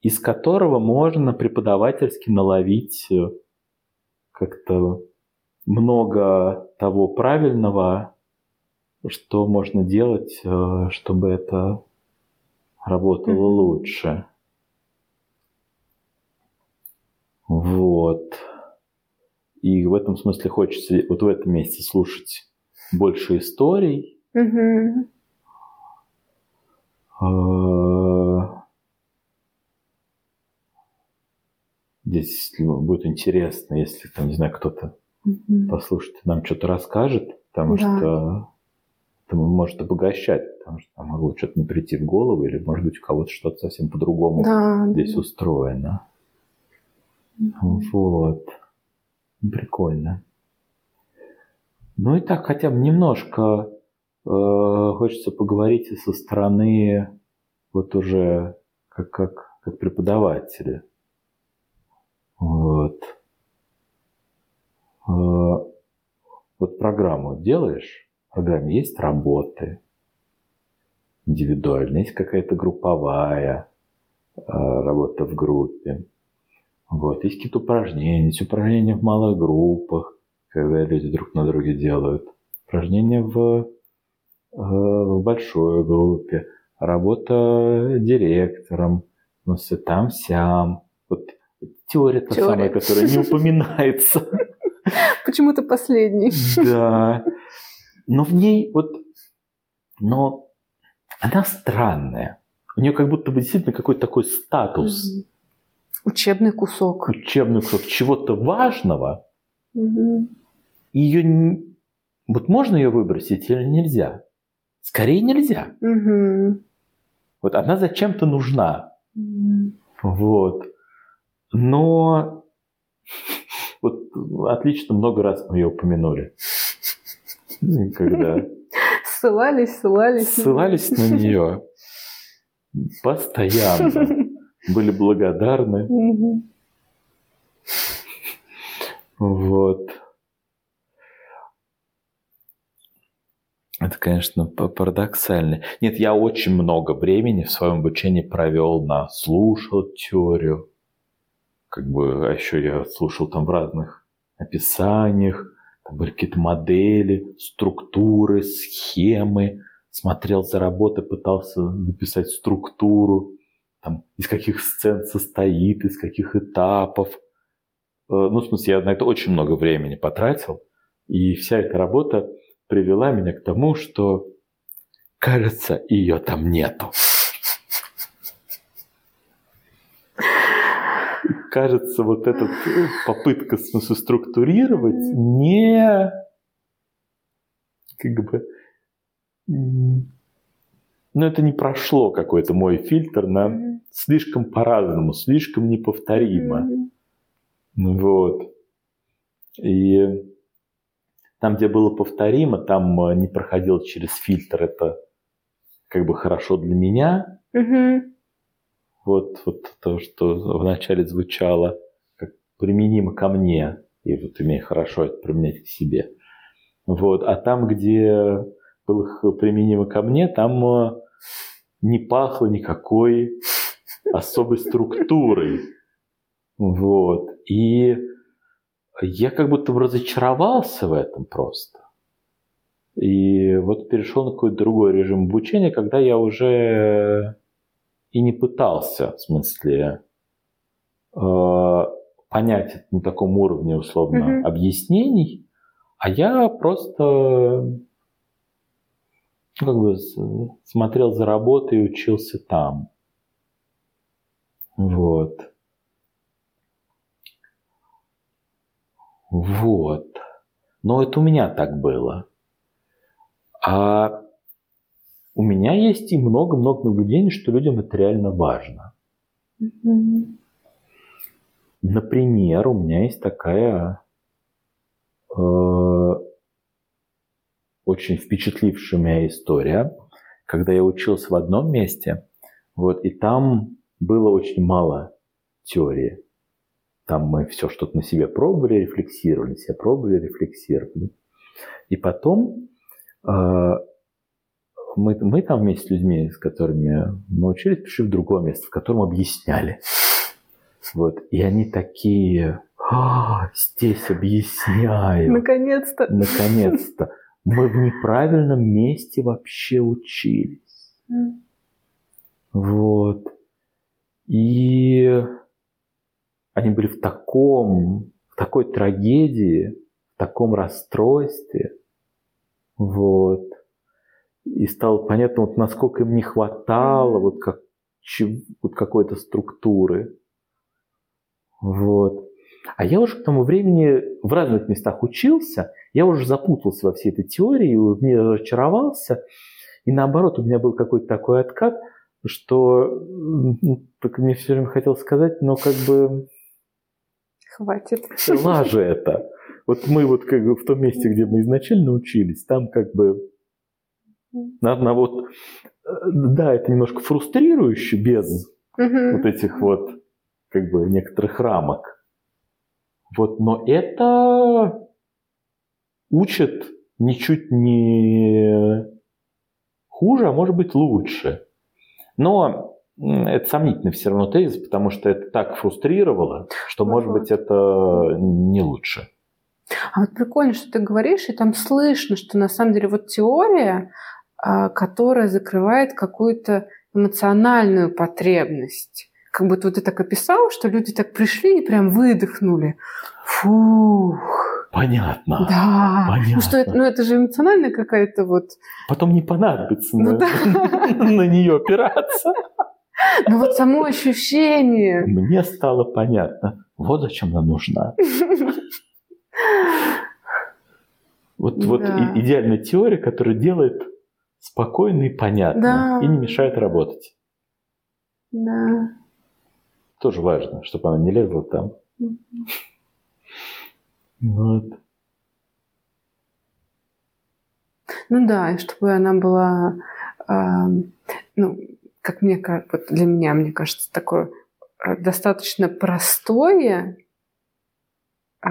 Speaker 2: из которого можно преподавательски наловить э, как-то много того правильного, что можно делать, э, чтобы это работало mm-hmm. лучше. Вот. И в этом смысле хочется вот в этом месте слушать больше историй. Mm-hmm. Здесь будет интересно, если там, не знаю, кто-то mm-hmm. послушает, нам что-то расскажет, потому да. что это может обогащать, потому что могло что-то не прийти в голову, или, может быть, у кого-то что-то совсем по-другому да, здесь да. устроено. Вот. Прикольно. Ну и так хотя бы немножко э, хочется поговорить и со стороны вот уже как, как, как преподавателя. Вот. Э, вот программу делаешь, программе есть работы индивидуальные, есть какая-то групповая э, работа в группе. Вот. Есть какие-то упражнения, есть упражнения в малых группах, когда люди друг на друге делают. Упражнения в, э, в большой группе, работа директором, ну, все там-сям. Вот теория та самая, которая не упоминается.
Speaker 3: Почему-то последний.
Speaker 2: Да. Но в ней вот... Но она странная. У нее как будто бы действительно какой-то такой статус.
Speaker 3: Учебный кусок.
Speaker 2: Учебный кусок чего-то важного. Угу. Ее... Вот можно ее выбросить или нельзя? Скорее нельзя. Угу. Вот она зачем-то нужна. Угу. Вот. Но вот отлично много раз мы ее упомянули. Когда
Speaker 3: ссылались, ссылались.
Speaker 2: Ссылались на нее постоянно. Были благодарны. Вот. Это, конечно, парадоксально. Нет, я очень много времени в своем обучении провел на слушал теорию. Как бы, а еще я слушал там в разных описаниях. Там были какие-то модели, структуры, схемы. Смотрел за работой, пытался написать структуру. Там, из каких сцен состоит, из каких этапов. Э, ну, в смысле, я на это очень много времени потратил. И вся эта работа привела меня к тому, что, кажется, ее там нету. Кажется, вот эта попытка смысле, структурировать не как бы ну, это не прошло какой-то мой фильтр на слишком по-разному, слишком неповторимо. Вот. И там, где было повторимо, там э, не проходил через фильтр. Это как бы хорошо для меня. Угу. Вот, вот то, что вначале звучало как применимо ко мне. И вот имею хорошо это применять к себе. Вот. А там, где было применимо ко мне, там э, не пахло никакой особой структурой. Вот. И я как будто бы разочаровался в этом просто. И вот перешел на какой-то другой режим обучения, когда я уже и не пытался, в смысле, э, понять на таком уровне, условно, mm-hmm. объяснений, а я просто ну, как бы смотрел за работой и учился там. Вот. Вот. Но это у меня так было. А меня есть и много-много наблюдений, что людям это реально важно. Mm-hmm. Например, у меня есть такая э, очень впечатлившая меня история, когда я учился в одном месте, вот, и там было очень мало теории. Там мы все что-то на себе пробовали, рефлексировали, все пробовали, рефлексировали. И потом э, мы, мы там вместе с людьми, с которыми мы учились, пришли в другое место, в котором объясняли. Вот. И они такие, а, здесь объясняю.
Speaker 3: Наконец-то.
Speaker 2: Наконец-то. Мы в неправильном месте вообще учились. Вот. И они были в таком, в такой трагедии, в таком расстройстве. Вот. И стало понятно, вот насколько им не хватало вот, как, вот какой-то структуры. Вот. А я уже к тому времени в разных местах учился, я уже запутался во всей этой теории, в ней разочаровался. И наоборот, у меня был какой-то такой откат, что ну, так мне все время хотел сказать, но как бы...
Speaker 3: Хватит.
Speaker 2: Лажа это. Вот мы вот как бы в том месте, где мы изначально учились, там как бы надо вот... Э, да, это немножко фрустрирующе без угу. вот этих вот как бы некоторых рамок. Вот, но это учит ничуть не хуже, а может быть лучше. Но это сомнительный все равно тезис, потому что это так фрустрировало, что, вот может быть, это не лучше.
Speaker 3: А вот прикольно, что ты говоришь, и там слышно, что на самом деле вот теория, которая закрывает какую-то эмоциональную потребность как будто вот ты так описал, что люди так пришли и прям выдохнули. Фух.
Speaker 2: Понятно.
Speaker 3: Да. Понятно. Ну, что это, ну, это же эмоциональная какая-то вот...
Speaker 2: Потом не понадобится ну, на, да. на нее опираться.
Speaker 3: Ну вот само ощущение.
Speaker 2: Мне стало понятно. Вот зачем она нужна. Вот, вот идеальная теория, которая делает спокойно и понятно да. и не мешает работать.
Speaker 3: Да.
Speaker 2: Тоже важно, чтобы она не лезла там. Вот.
Speaker 3: Ну да, и чтобы она была, э, ну, как мне кажется, для меня, мне кажется, такое э, достаточно простое, э,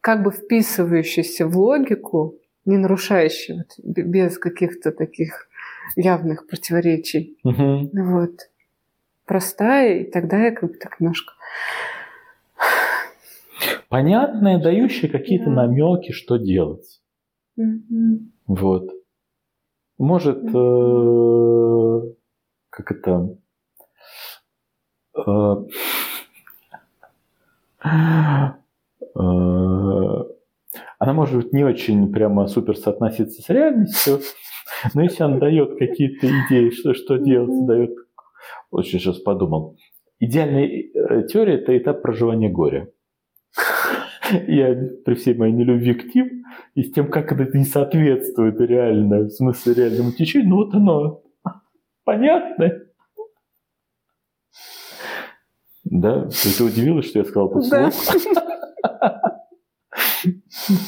Speaker 3: как бы вписывающееся в логику, не нарушающее, вот, без каких-то таких явных противоречий. Угу. Вот простая, и тогда я как бы так немножко...
Speaker 2: Понятная, дающая какие-то да. намеки, что делать. Угу. Вот. Может, угу. э, как это... Э, э, она может не очень прямо супер соотноситься с реальностью, но если она дает какие-то идеи, что, что делать, дает очень сейчас подумал. Идеальная э, теория – это этап проживания горя. Я при всей моей нелюбви к ним и с тем, как это не соответствует реально, в смысле реальному течению, ну вот оно понятно. Да? Ты удивилась, что я сказал вслух? Да.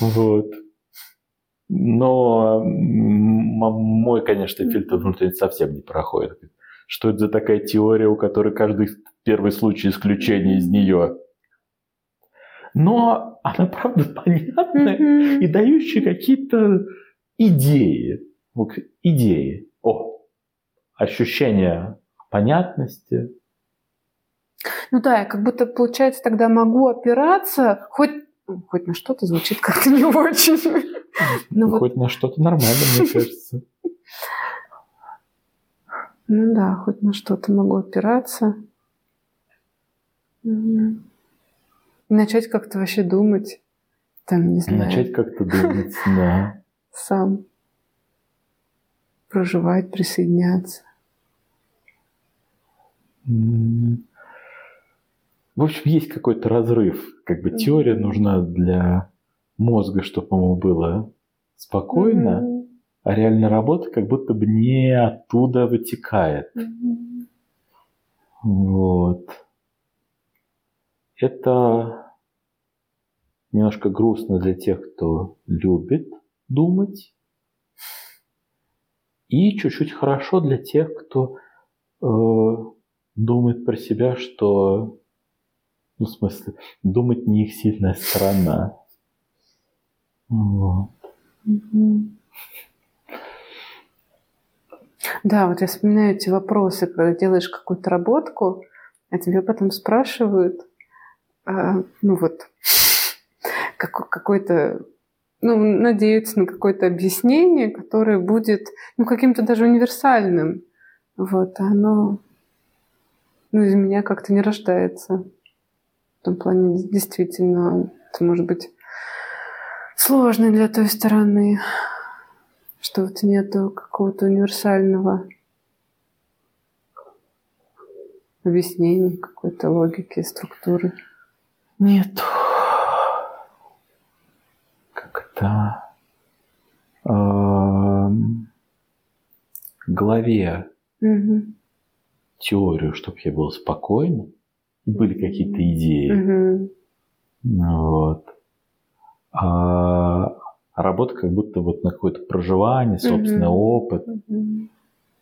Speaker 2: Вот. Но мой, конечно, фильтр внутренний совсем не проходит что это за такая теория, у которой каждый первый случай исключения из нее. Но она, правда, понятная mm-hmm. и дающая какие-то идеи. Идеи. О, ощущение понятности.
Speaker 3: Ну да, я как будто, получается, тогда могу опираться хоть хоть на что-то звучит как-то не очень.
Speaker 2: Ну, вот... Хоть на что-то нормально, мне кажется.
Speaker 3: Ну да, хоть на что-то могу опираться. Начать как-то вообще думать. Там, не знаю.
Speaker 2: Начать как-то думать, да.
Speaker 3: Сам. Проживать, присоединяться.
Speaker 2: В общем, есть какой-то разрыв. Как бы теория нужна для мозга, чтобы ему было спокойно, mm-hmm. а реальная работа как будто бы не оттуда вытекает. Mm-hmm. Вот. Это немножко грустно для тех, кто любит думать. И чуть-чуть хорошо для тех, кто э, думает про себя, что, ну, в смысле, думать не их сильная сторона.
Speaker 3: Да, вот я вспоминаю эти вопросы, когда делаешь какую-то работку, а тебе потом спрашивают, а, ну вот, как, какой-то, ну, надеются на какое-то объяснение, которое будет, ну, каким-то даже универсальным. Вот, оно, ну, из меня как-то не рождается. В том плане, действительно, это может быть сложно для той стороны, что вот нету какого-то универсального объяснения, какой-то логики, структуры.
Speaker 2: Нет. Как-то в голове угу. теорию, чтобы я был спокойным, были какие-то идеи. Угу. Вот. А работа как будто вот на какое-то проживание, собственный угу. опыт. Угу.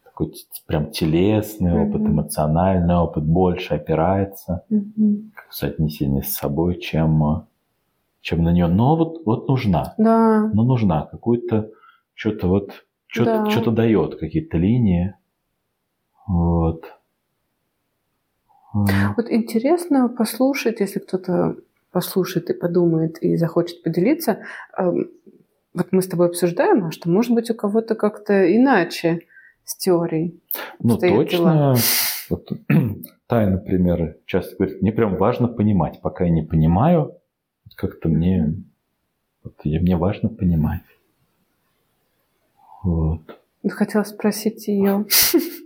Speaker 2: Такой прям телесный угу. опыт, эмоциональный опыт больше опирается угу. в соотнесении с собой, чем, чем на нее. Но вот, вот нужна.
Speaker 3: Да.
Speaker 2: Но нужна. Какую-то что-то вот что-то, да. что-то дает, какие-то линии. Вот.
Speaker 3: Вот интересно послушать, если кто-то послушает и подумает и захочет поделиться. Эм, вот мы с тобой обсуждаем, а что может быть у кого-то как-то иначе с теорией.
Speaker 2: Ну точно. Вот, Тая, например, часто говорит, мне прям важно понимать. Пока я не понимаю, как-то мне, вот, мне важно понимать. Вот.
Speaker 3: Хотела спросить ее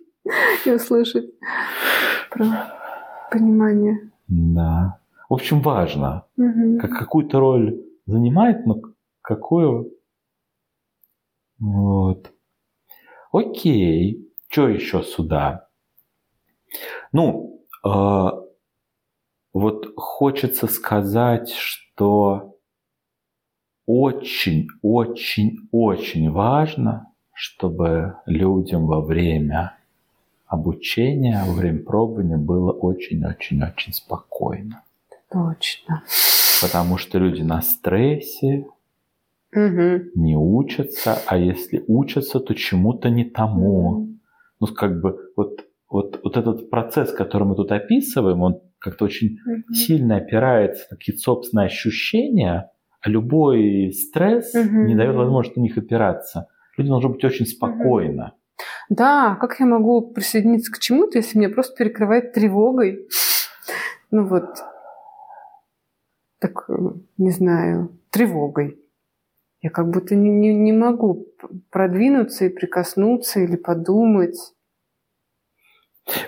Speaker 3: и услышать про понимание.
Speaker 2: Да. В общем, важно. Угу. Как какую-то роль занимает, но какую... Вот. Окей. Что еще сюда? Ну, э, вот хочется сказать, что очень-очень-очень важно, чтобы людям во время обучения, во время пробования было очень-очень-очень спокойно.
Speaker 3: Точно.
Speaker 2: Потому что люди на стрессе,
Speaker 3: угу.
Speaker 2: не учатся, а если учатся, то чему-то не тому. Угу. Ну, как бы вот, вот, вот этот процесс, который мы тут описываем, он как-то очень угу. сильно опирается на какие-то собственные ощущения, а любой стресс угу. не дает возможности на них опираться. Людям должно быть очень спокойно. Угу.
Speaker 3: Да, как я могу присоединиться к чему-то, если меня просто перекрывает тревогой? Ну вот, так, э, не знаю, тревогой. Я как будто не, не, не могу продвинуться и прикоснуться или подумать.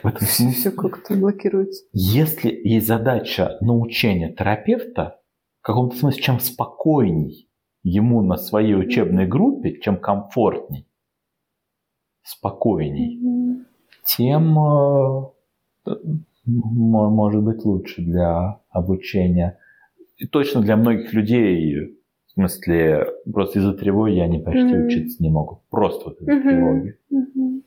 Speaker 2: В этом
Speaker 3: все, все как-то блокируется.
Speaker 2: Если есть задача научения терапевта, в каком-то смысле, чем спокойней ему на своей учебной группе, чем комфортней, спокойней, mm-hmm. тем э, может быть лучше для обучения. И точно для многих людей в смысле, просто из-за тревоги они почти mm-hmm. учиться не могут. Просто вот из-за mm-hmm. тревоги. Mm-hmm.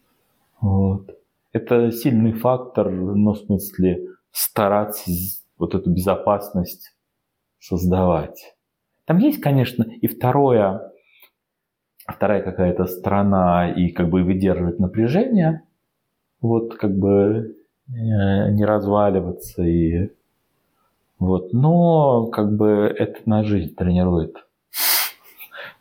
Speaker 2: Вот. Это сильный фактор, ну, в смысле, стараться вот эту безопасность создавать. Там есть, конечно, и второе, вторая какая-то сторона, и как бы выдерживать напряжение, вот как бы э, не разваливаться и вот, но как бы это на жизнь тренирует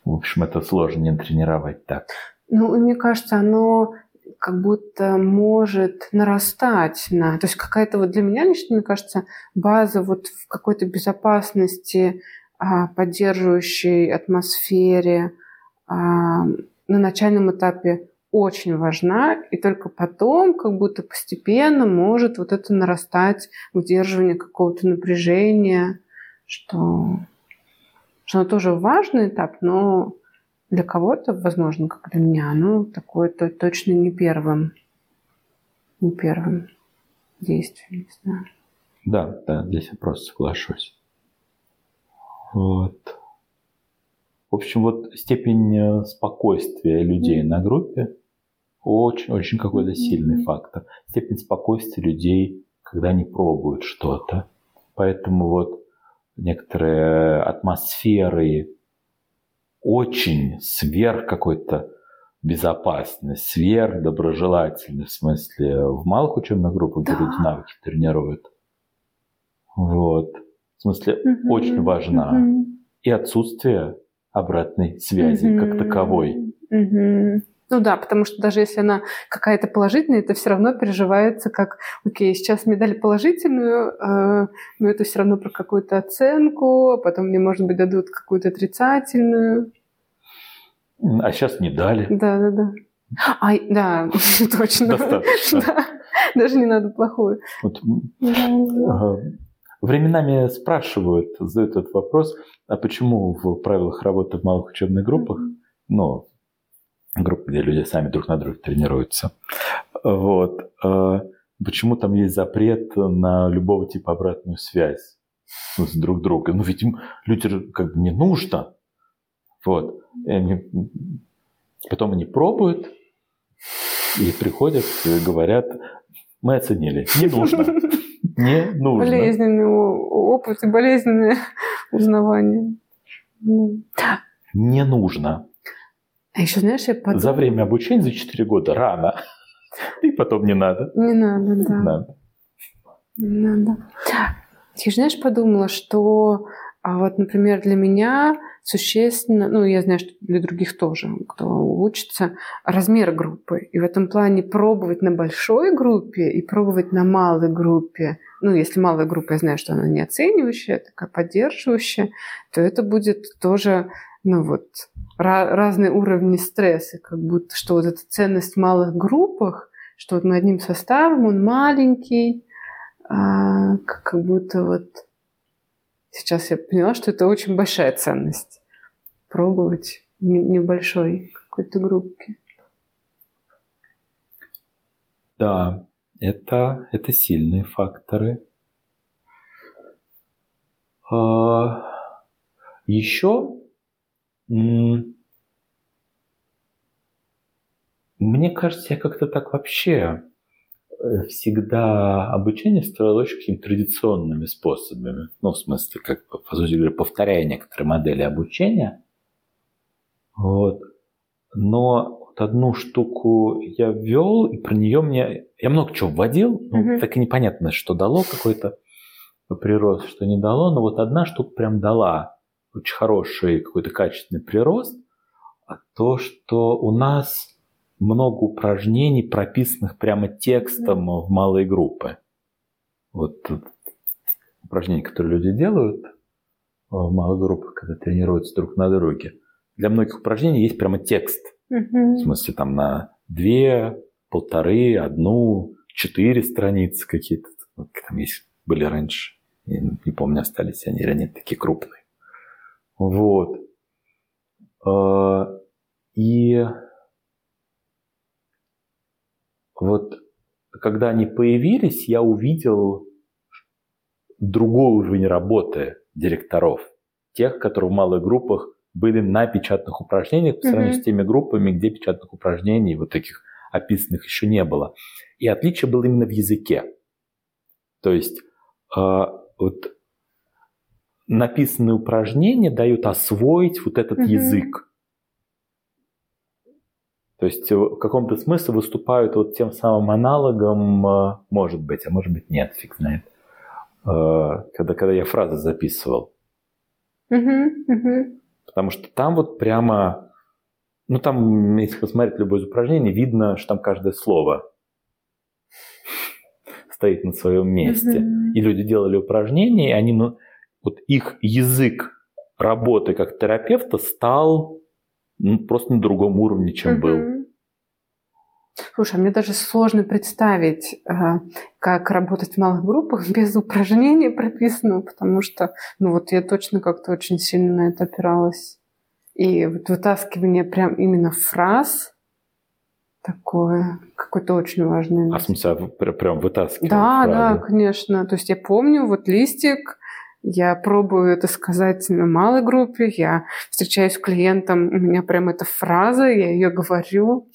Speaker 2: В общем, это сложно не тренировать так.
Speaker 3: Ну, мне кажется, оно как будто может нарастать на... То есть какая-то вот для меня лично, мне кажется, база вот в какой-то безопасности, а, поддерживающей атмосфере на начальном этапе очень важна, и только потом как будто постепенно может вот это нарастать, удерживание какого-то напряжения, что, что оно тоже важный этап, но для кого-то, возможно, как для меня, оно такое то, точно не первым, не первым действием, не знаю.
Speaker 2: Да, да, здесь я просто соглашусь. Вот. В общем, вот степень э, спокойствия людей на группе очень-очень какой-то сильный фактор. Степень спокойствия людей, когда они пробуют что-то. Поэтому вот некоторые атмосферы очень сверх какой-то безопасность, сверх доброжелательность, в смысле, в малых учебных группах, да. где люди навыки тренируют. Вот. В смысле, угу. очень важна. Угу. И отсутствие обратной связи угу. как таковой.
Speaker 3: Угу. Ну да, потому что даже если она какая-то положительная, это все равно переживается как, окей, сейчас мне дали положительную, э, но это все равно про какую-то оценку, а потом мне, может быть, дадут какую-то отрицательную.
Speaker 2: А сейчас не дали.
Speaker 3: Да, да, да. А, да, точно.
Speaker 2: Достаточно.
Speaker 3: Да. Даже не надо плохую. Вот,
Speaker 2: временами спрашивают, задают этот вопрос, а почему в правилах работы в малых учебных группах, ну, группы, где люди сами друг на друга тренируются. Вот. А почему там есть запрет на любого типа обратную связь с друг другом? Ну, ведь им людям как бы не нужно. Вот. И они, потом они пробуют и приходят и говорят, мы оценили, не нужно. Не нужно.
Speaker 3: Болезненный опыт и болезненное узнавание.
Speaker 2: Не нужно.
Speaker 3: А еще, знаешь, я подумала...
Speaker 2: За время обучения, за 4 года, рано. И потом не надо.
Speaker 3: Не надо, да.
Speaker 2: Не надо.
Speaker 3: Не надо. Я, знаешь, подумала, что а вот, например, для меня существенно, ну, я знаю, что для других тоже, кто учится, размер группы. И в этом плане пробовать на большой группе и пробовать на малой группе. Ну, если малая группа, я знаю, что она не оценивающая, такая поддерживающая, то это будет тоже ну вот, разные уровни стресса, как будто, что вот эта ценность в малых группах, что вот мы одним составом, он маленький, а, как будто вот сейчас я поняла, что это очень большая ценность пробовать в небольшой какой-то группе.
Speaker 2: Да, это, это сильные факторы. А, еще мне кажется, я как-то так вообще э, всегда обучение строил очень какими-то традиционными способами. Ну, в смысле, как по сути говоря, повторяя некоторые модели обучения. Вот. Но вот одну штуку я ввел, и про нее мне... Я много чего вводил, но mm-hmm. так и непонятно, что дало какой-то прирост, что не дало, но вот одна штука прям дала очень хороший какой-то качественный прирост, а то, что у нас много упражнений, прописанных прямо текстом в малые группы. Вот упражнения, которые люди делают в малых группах, когда тренируются друг на друге. Для многих упражнений есть прямо текст. Mm-hmm. В смысле, там на две, полторы, одну, четыре страницы какие-то. Вот, там есть, были раньше. Я не помню, остались они или нет, такие крупные. Вот. А, и вот когда они появились, я увидел другой уровень работы директоров. Тех, которые в малых группах были на печатных упражнениях по сравнению mm-hmm. с теми группами, где печатных упражнений вот таких описанных еще не было. И отличие было именно в языке. То есть э, вот написанные упражнения дают освоить вот этот mm-hmm. язык. То есть в каком-то смысле выступают вот тем самым аналогом, э, может быть, а может быть нет, фиг знает. Э, когда, когда я фразы записывал.
Speaker 3: Mm-hmm. Mm-hmm.
Speaker 2: Потому что там вот прямо, ну там, если посмотреть любое из упражнений, видно, что там каждое слово стоит на своем месте. Mm-hmm. И люди делали упражнения, и они, ну, вот их язык работы как терапевта стал ну, просто на другом уровне, чем mm-hmm. был.
Speaker 3: Слушай, а мне даже сложно представить, э, как работать в малых группах без упражнений прописанного, потому что, ну вот я точно как-то очень сильно на это опиралась. И вот вытаскивание прям именно фраз такое, какой-то очень важный.
Speaker 2: А в смысле, а прям вытаскивать
Speaker 3: Да, фразы? да, конечно. То есть я помню, вот листик, я пробую это сказать на малой группе, я встречаюсь с клиентом, у меня прям эта фраза, я ее говорю.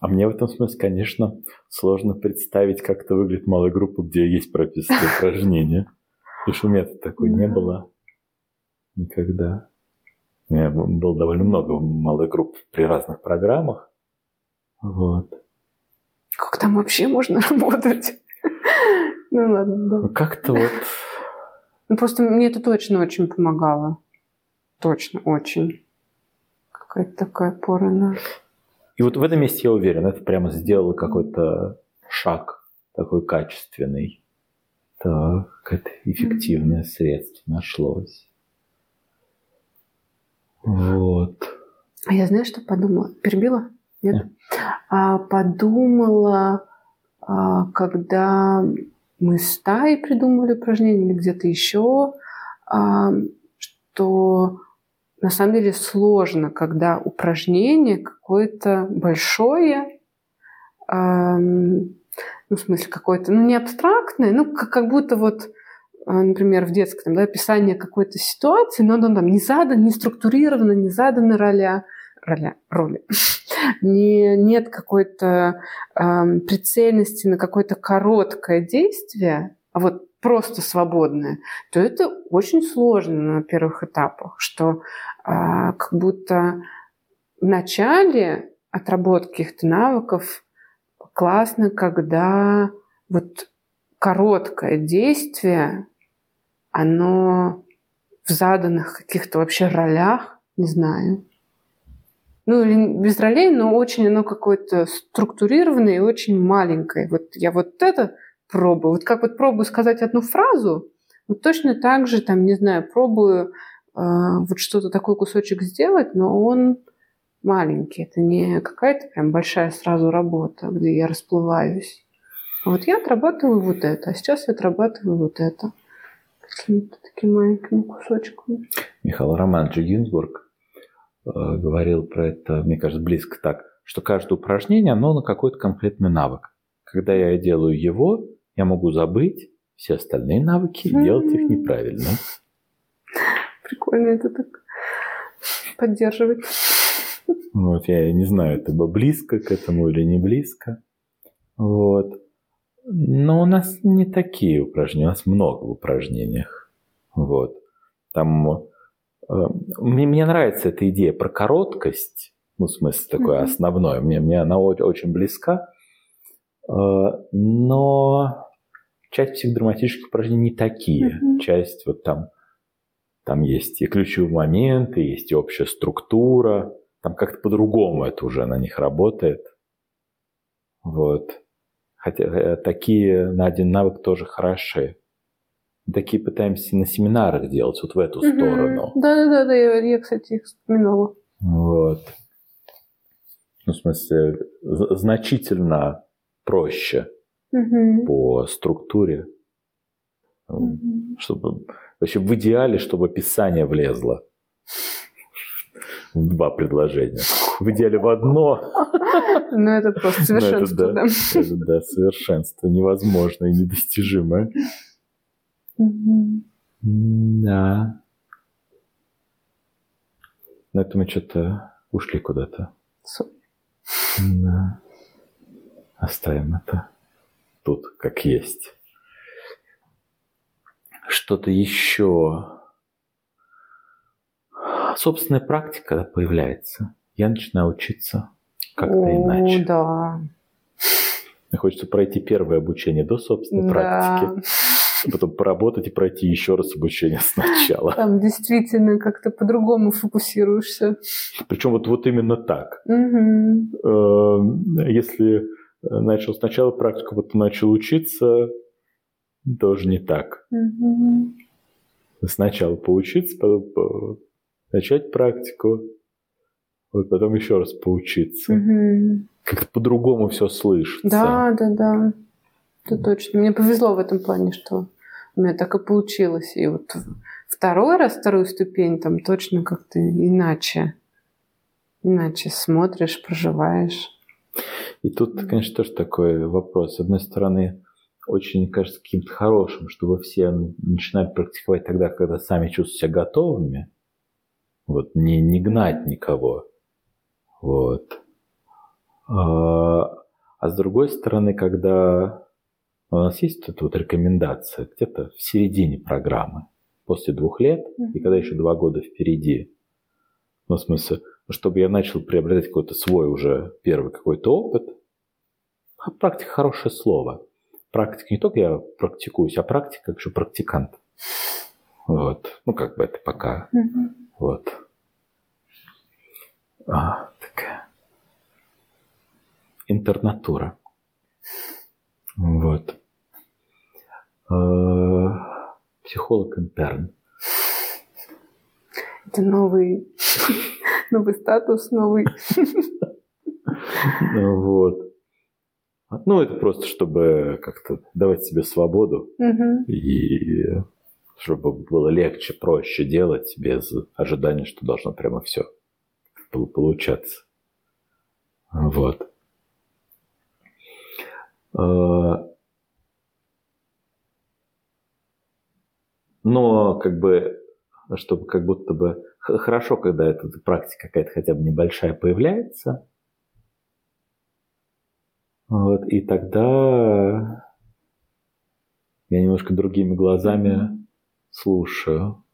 Speaker 2: А мне в этом смысле, конечно, сложно представить, как это выглядит малая группа, где есть прописанные упражнения. Потому что у меня такой не было никогда. У меня было довольно много малых групп при разных программах. Вот.
Speaker 3: Как там вообще можно работать? Ну ладно, да.
Speaker 2: Ну, как-то вот...
Speaker 3: Ну просто мне это точно очень помогало. Точно, очень. Какая-то такая пора на...
Speaker 2: И вот в этом месте я уверен, это прямо сделало какой-то шаг такой качественный. Так, какое-то эффективное средство нашлось. Вот.
Speaker 3: А я знаю, что подумала? Перебила? Нет? Нет. А, подумала, а, когда мы с Тай придумали упражнение или где-то еще, а, что на самом деле сложно, когда упражнение какое-то большое, эм, ну, в смысле, какое-то, ну, не абстрактное, ну, как, как будто вот, э, например, в детском, да, описание какой-то ситуации, но оно там не задано, не структурировано, не заданы роля, роля, роли. не, нет какой-то эм, прицельности на какое-то короткое действие, а вот просто свободное, то это очень сложно на первых этапах, что а, как будто в начале отработки каких-то навыков классно, когда вот короткое действие, оно в заданных каких-то вообще ролях, не знаю, ну или без ролей, но очень оно какое-то структурированное и очень маленькое. Вот я вот это пробую. Вот как вот пробую сказать одну фразу, вот точно так же, там, не знаю, пробую э, вот что-то такой кусочек сделать, но он маленький. Это не какая-то прям большая сразу работа, где я расплываюсь. А вот я отрабатываю вот это, а сейчас я отрабатываю вот это. Какими-то такими маленькими кусочками.
Speaker 2: Михаил Романович Гинзбург э, говорил про это, мне кажется, близко так, что каждое упражнение, оно на какой-то конкретный навык. Когда я делаю его, я могу забыть все остальные навыки и делать их неправильно.
Speaker 3: Прикольно это так поддерживать.
Speaker 2: Вот, я не знаю, это бы близко к этому или не близко. Вот. Но у нас не такие упражнения, у нас много в упражнениях. Вот. Там э, мне, мне нравится эта идея про короткость, ну, в смысле, такое mm-hmm. основное. Мне, мне она очень близка. Но часть психодраматических упражнений не такие. Mm-hmm. Часть вот там, там есть и ключевые моменты, есть и общая структура. Там как-то по-другому это уже на них работает. Вот. Хотя э, такие на один навык тоже хороши. Такие пытаемся на семинарах делать, вот в эту mm-hmm. сторону.
Speaker 3: Да-да-да, я, я, кстати, их вспоминала.
Speaker 2: Вот. Ну, в смысле, значительно проще угу. по структуре, угу. чтобы вообще в идеале, чтобы описание влезло в два предложения. В идеале в одно.
Speaker 3: Ну, это просто совершенство, это, да.
Speaker 2: Это, да, совершенство невозможное и недостижимое. Угу. Да. На этом мы что-то ушли куда-то. Да. Оставим это тут как есть. Что-то еще. Собственная практика появляется. Я начинаю учиться как-то О, иначе.
Speaker 3: да.
Speaker 2: Мне хочется пройти первое обучение до собственной да. практики. потом поработать и пройти еще раз обучение сначала.
Speaker 3: Там действительно как-то по-другому фокусируешься.
Speaker 2: Причем вот, вот именно так.
Speaker 3: Угу.
Speaker 2: Если начал сначала практику, потом начал учиться, тоже не так.
Speaker 3: Угу.
Speaker 2: Сначала поучиться, потом по... начать практику, вот потом еще раз поучиться.
Speaker 3: Угу.
Speaker 2: Как-то по-другому все слышится.
Speaker 3: Да, да, да. Это точно. Мне повезло в этом плане, что у меня так и получилось. И вот второй раз, вторую ступень, там точно как-то иначе. Иначе смотришь, проживаешь.
Speaker 2: И тут, конечно, тоже такой вопрос. С одной стороны, очень кажется каким-то хорошим, чтобы все начинали практиковать тогда, когда сами чувствуют себя готовыми. Вот, не, не гнать никого. Вот. А, а с другой стороны, когда у нас есть эта вот рекомендация где-то в середине программы, после двух лет, mm-hmm. и когда еще два года впереди, ну, в смысле, чтобы я начал приобретать какой-то свой уже первый какой-то опыт, а практика хорошее слово. Практика не только я практикуюсь, а практика как еще практикант. Вот. Ну, как бы это пока.
Speaker 3: Mm-hmm.
Speaker 2: Вот. А, такая интернатура. Вот. А, психолог интерн.
Speaker 3: Это новый, новый статус, новый.
Speaker 2: Вот. Ну, это просто, чтобы как-то давать себе свободу
Speaker 3: угу.
Speaker 2: и чтобы было легче, проще делать без ожидания, что должно прямо все получаться. Вот. А, но как бы, чтобы как будто бы хорошо, когда эта практика какая-то хотя бы небольшая появляется, вот, и тогда я немножко другими глазами слушаю.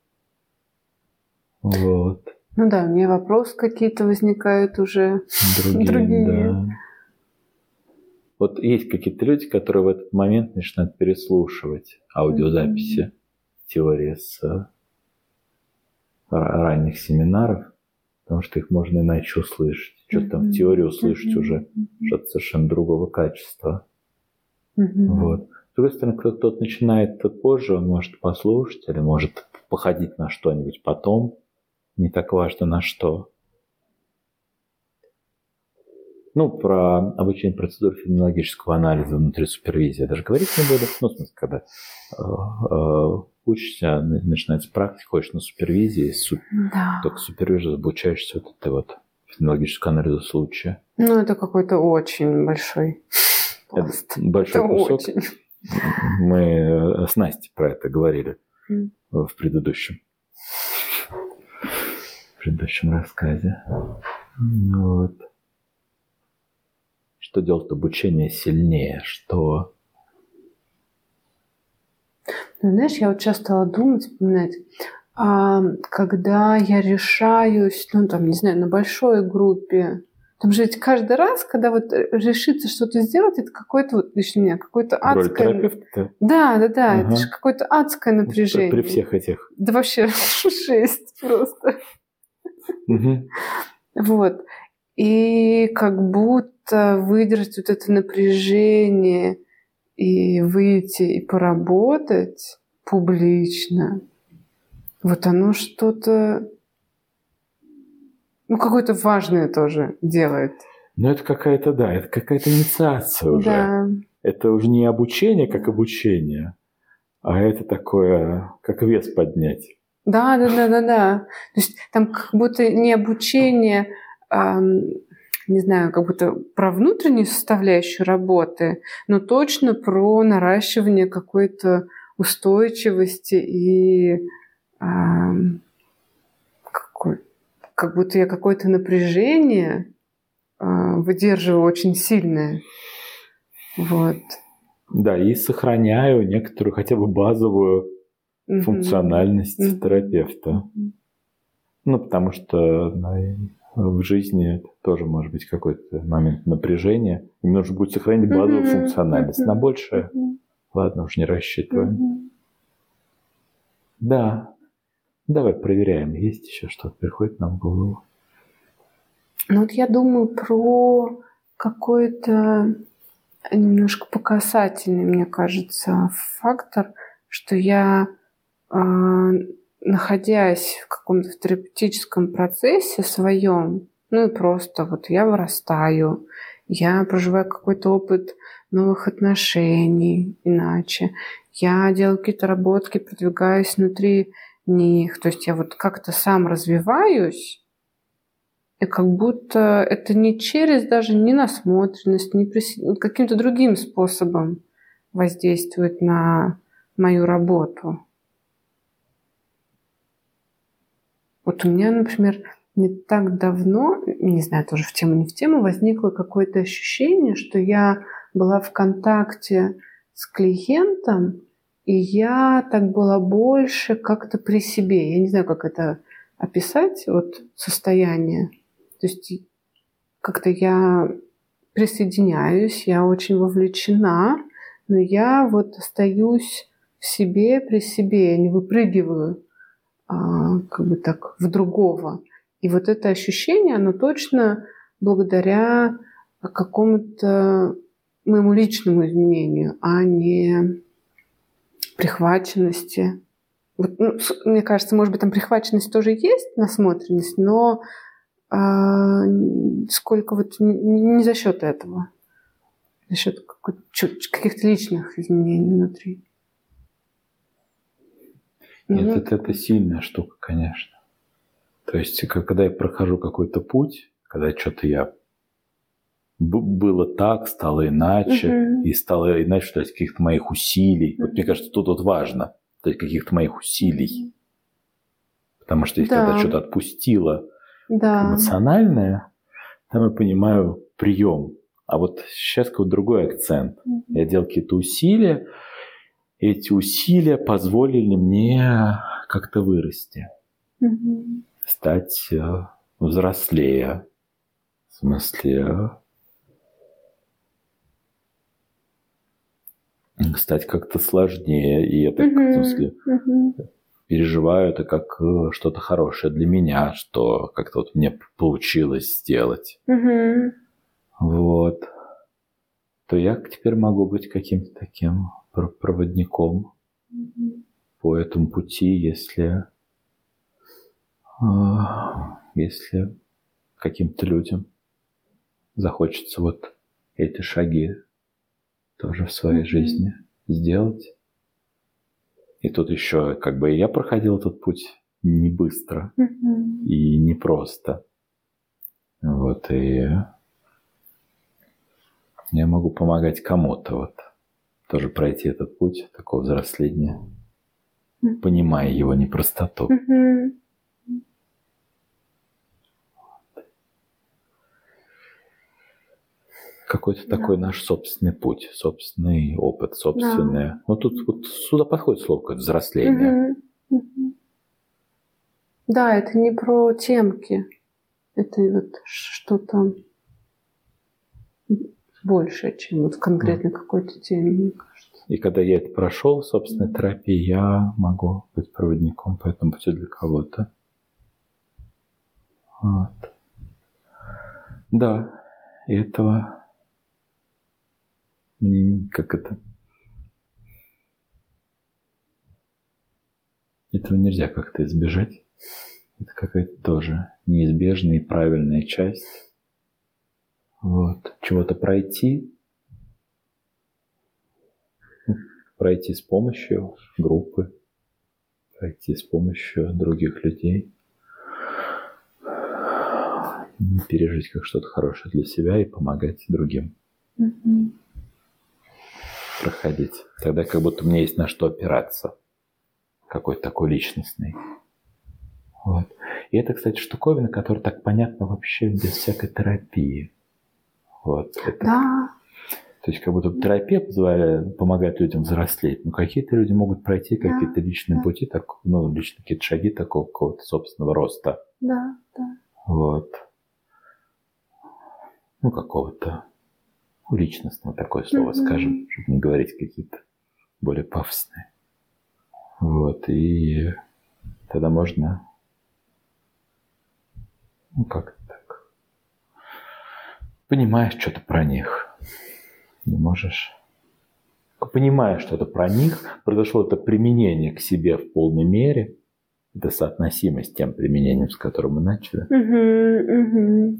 Speaker 2: Вот.
Speaker 3: Ну да, у меня вопросы какие-то возникают уже другие. другие. Да.
Speaker 2: Вот есть какие-то люди, которые в этот момент начинают переслушивать аудиозаписи mm-hmm. теории с э, ранних семинаров, потому что их можно иначе услышать. Что-то там в теории услышать уже что-то совершенно другого качества. Вот. С другой стороны, кто-то начинает позже, он может послушать или может походить на что-нибудь потом, не так важно на что. Ну, про обучение процедур феноменологического анализа внутри супервизии я даже говорить не буду. Ну, в смысле, когда э, э, учишься, начинается практика, ходишь на супервизии, су...
Speaker 3: да.
Speaker 2: только супервизор обучаешься вот это вот феноменологическому анализу случая.
Speaker 3: Ну, это какой-то очень большой пласт.
Speaker 2: Это большой
Speaker 3: это
Speaker 2: кусок.
Speaker 3: Очень.
Speaker 2: Мы э, с Настей про это говорили
Speaker 3: mm.
Speaker 2: в предыдущем в предыдущем рассказе. Вот что делает обучение сильнее, что...
Speaker 3: Ну, знаешь, я вот сейчас стала думать, вспоминать, а, когда я решаюсь, ну, там, не знаю, на большой группе, там же ведь каждый раз, когда вот решится что-то сделать, это какой-то, вот лично меня, какой-то адское...
Speaker 2: терапевта?
Speaker 3: Да, да, да, ага. это же какое-то адское напряжение.
Speaker 2: При, при всех этих.
Speaker 3: Да вообще шесть просто.
Speaker 2: Угу.
Speaker 3: Вот. И как будто выдержать вот это напряжение и выйти и поработать публично, вот оно что-то, ну, какое-то важное тоже делает.
Speaker 2: Ну, это какая-то, да, это какая-то инициация уже.
Speaker 3: Да.
Speaker 2: Это уже не обучение как обучение, а это такое, как вес поднять.
Speaker 3: Да, да, да, да, да. То есть там как будто не обучение, не знаю, как будто про внутреннюю составляющую работы, но точно про наращивание какой-то устойчивости и какой, как будто я какое-то напряжение э, выдерживаю очень сильное. Вот.
Speaker 2: Да, и сохраняю некоторую хотя бы базовую mm-hmm. функциональность mm-hmm. терапевта. Ну, потому что в жизни тоже может быть какой-то момент напряжения. Им нужно будет сохранить базовую функциональность. На большее, ладно, уж не рассчитываем. Да. Давай проверяем, есть еще что-то приходит нам в голову.
Speaker 3: Ну вот я думаю про какой-то немножко показательный, мне кажется, фактор, что я, э, находясь в каком-то терапевтическом процессе своем, ну и просто вот я вырастаю, я проживаю какой-то опыт новых отношений иначе, я делаю какие-то работки, продвигаюсь внутри них. То есть я вот как-то сам развиваюсь, и как будто это не через даже не насмотренность, не прис... каким-то другим способом воздействует на мою работу. Вот у меня, например, не так давно, не знаю, тоже в тему, не в тему, возникло какое-то ощущение, что я была в контакте с клиентом, и я так была больше как-то при себе. Я не знаю, как это описать, вот состояние. То есть как-то я присоединяюсь, я очень вовлечена, но я вот остаюсь в себе, при себе, я не выпрыгиваю как бы так в другого. И вот это ощущение, оно точно благодаря какому-то моему личному изменению, а не прихваченности. Вот, ну, мне кажется, может быть, там прихваченность тоже есть, насмотренность, но а, сколько вот не, не за счет этого, за счет каких-то личных изменений внутри.
Speaker 2: Нет, ну, это, это сильная штука, конечно. То есть, когда я прохожу какой-то путь, когда что-то я было так, стало иначе, угу. и стало иначе, то есть каких-то моих усилий. Вот мне кажется, тут вот важно, то есть каких-то моих усилий. Потому что если да. когда что-то отпустила да. эмоциональное, там я понимаю прием. А вот сейчас какой-то другой акцент. Угу. Я делал какие-то усилия, эти усилия позволили мне как-то вырасти. Угу. Стать э, взрослее. В смысле, стать как-то сложнее. И это, uh-huh, в смысле, uh-huh. переживаю это как э, что-то хорошее для меня, что как-то вот мне получилось сделать. Uh-huh. Вот. То я теперь могу быть каким-то таким проводником uh-huh. по этому пути, если, а, если каким-то людям захочется вот эти шаги тоже в своей mm-hmm. жизни сделать. И тут еще как бы я проходил этот путь не быстро mm-hmm. и не просто. Вот, и я могу помогать кому-то вот тоже пройти этот путь такого взросления, mm-hmm. понимая его непростоту. Mm-hmm. какой-то да. такой наш собственный путь, собственный опыт, собственное. Да. Ну тут вот сюда подходит слово какое-то взросление. Угу. Угу.
Speaker 3: Да, это не про темки, это вот что-то большее, чем вот конкретно угу. какой-то теме, мне кажется.
Speaker 2: И когда я это прошел, собственной терапии, я могу быть проводником по этому пути для кого-то. Вот. Да, этого как это... Этого нельзя как-то избежать. Это какая-то тоже неизбежная и правильная часть. Вот. Чего-то пройти. Пройти с помощью группы. Пройти с помощью других людей. Пережить как что-то хорошее для себя и помогать другим. Mm-hmm проходить. Тогда как будто меня есть на что опираться. Какой-то такой личностный. Вот. И это, кстати, штуковина, которая так понятна вообще без всякой терапии. Вот. Это,
Speaker 3: да.
Speaker 2: То есть как будто терапия позволяет, помогает людям взрослеть. Но какие-то люди могут пройти да, какие-то личные да. пути, так, ну, личные какие-то шаги такого какого-то собственного роста.
Speaker 3: Да, да.
Speaker 2: Вот. Ну, какого-то личностного такое слово mm-hmm. скажем, чтобы не говорить какие-то более пафосные. Вот, и тогда можно, ну как понимаешь что-то про них, не можешь понимая что-то про них, произошло это применение к себе в полной мере, это соотносимость с тем применением, с которым мы начали,
Speaker 3: Угу, угу.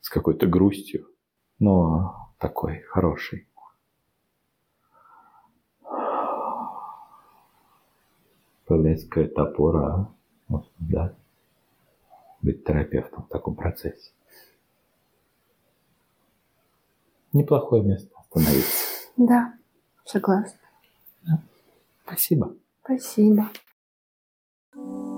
Speaker 2: с какой-то грустью, но такой хороший. Появляется какая-то опора, вот, да, быть терапевтом в таком процессе. Неплохое место остановиться.
Speaker 3: Да, согласна.
Speaker 2: Спасибо.
Speaker 3: Спасибо.
Speaker 1: you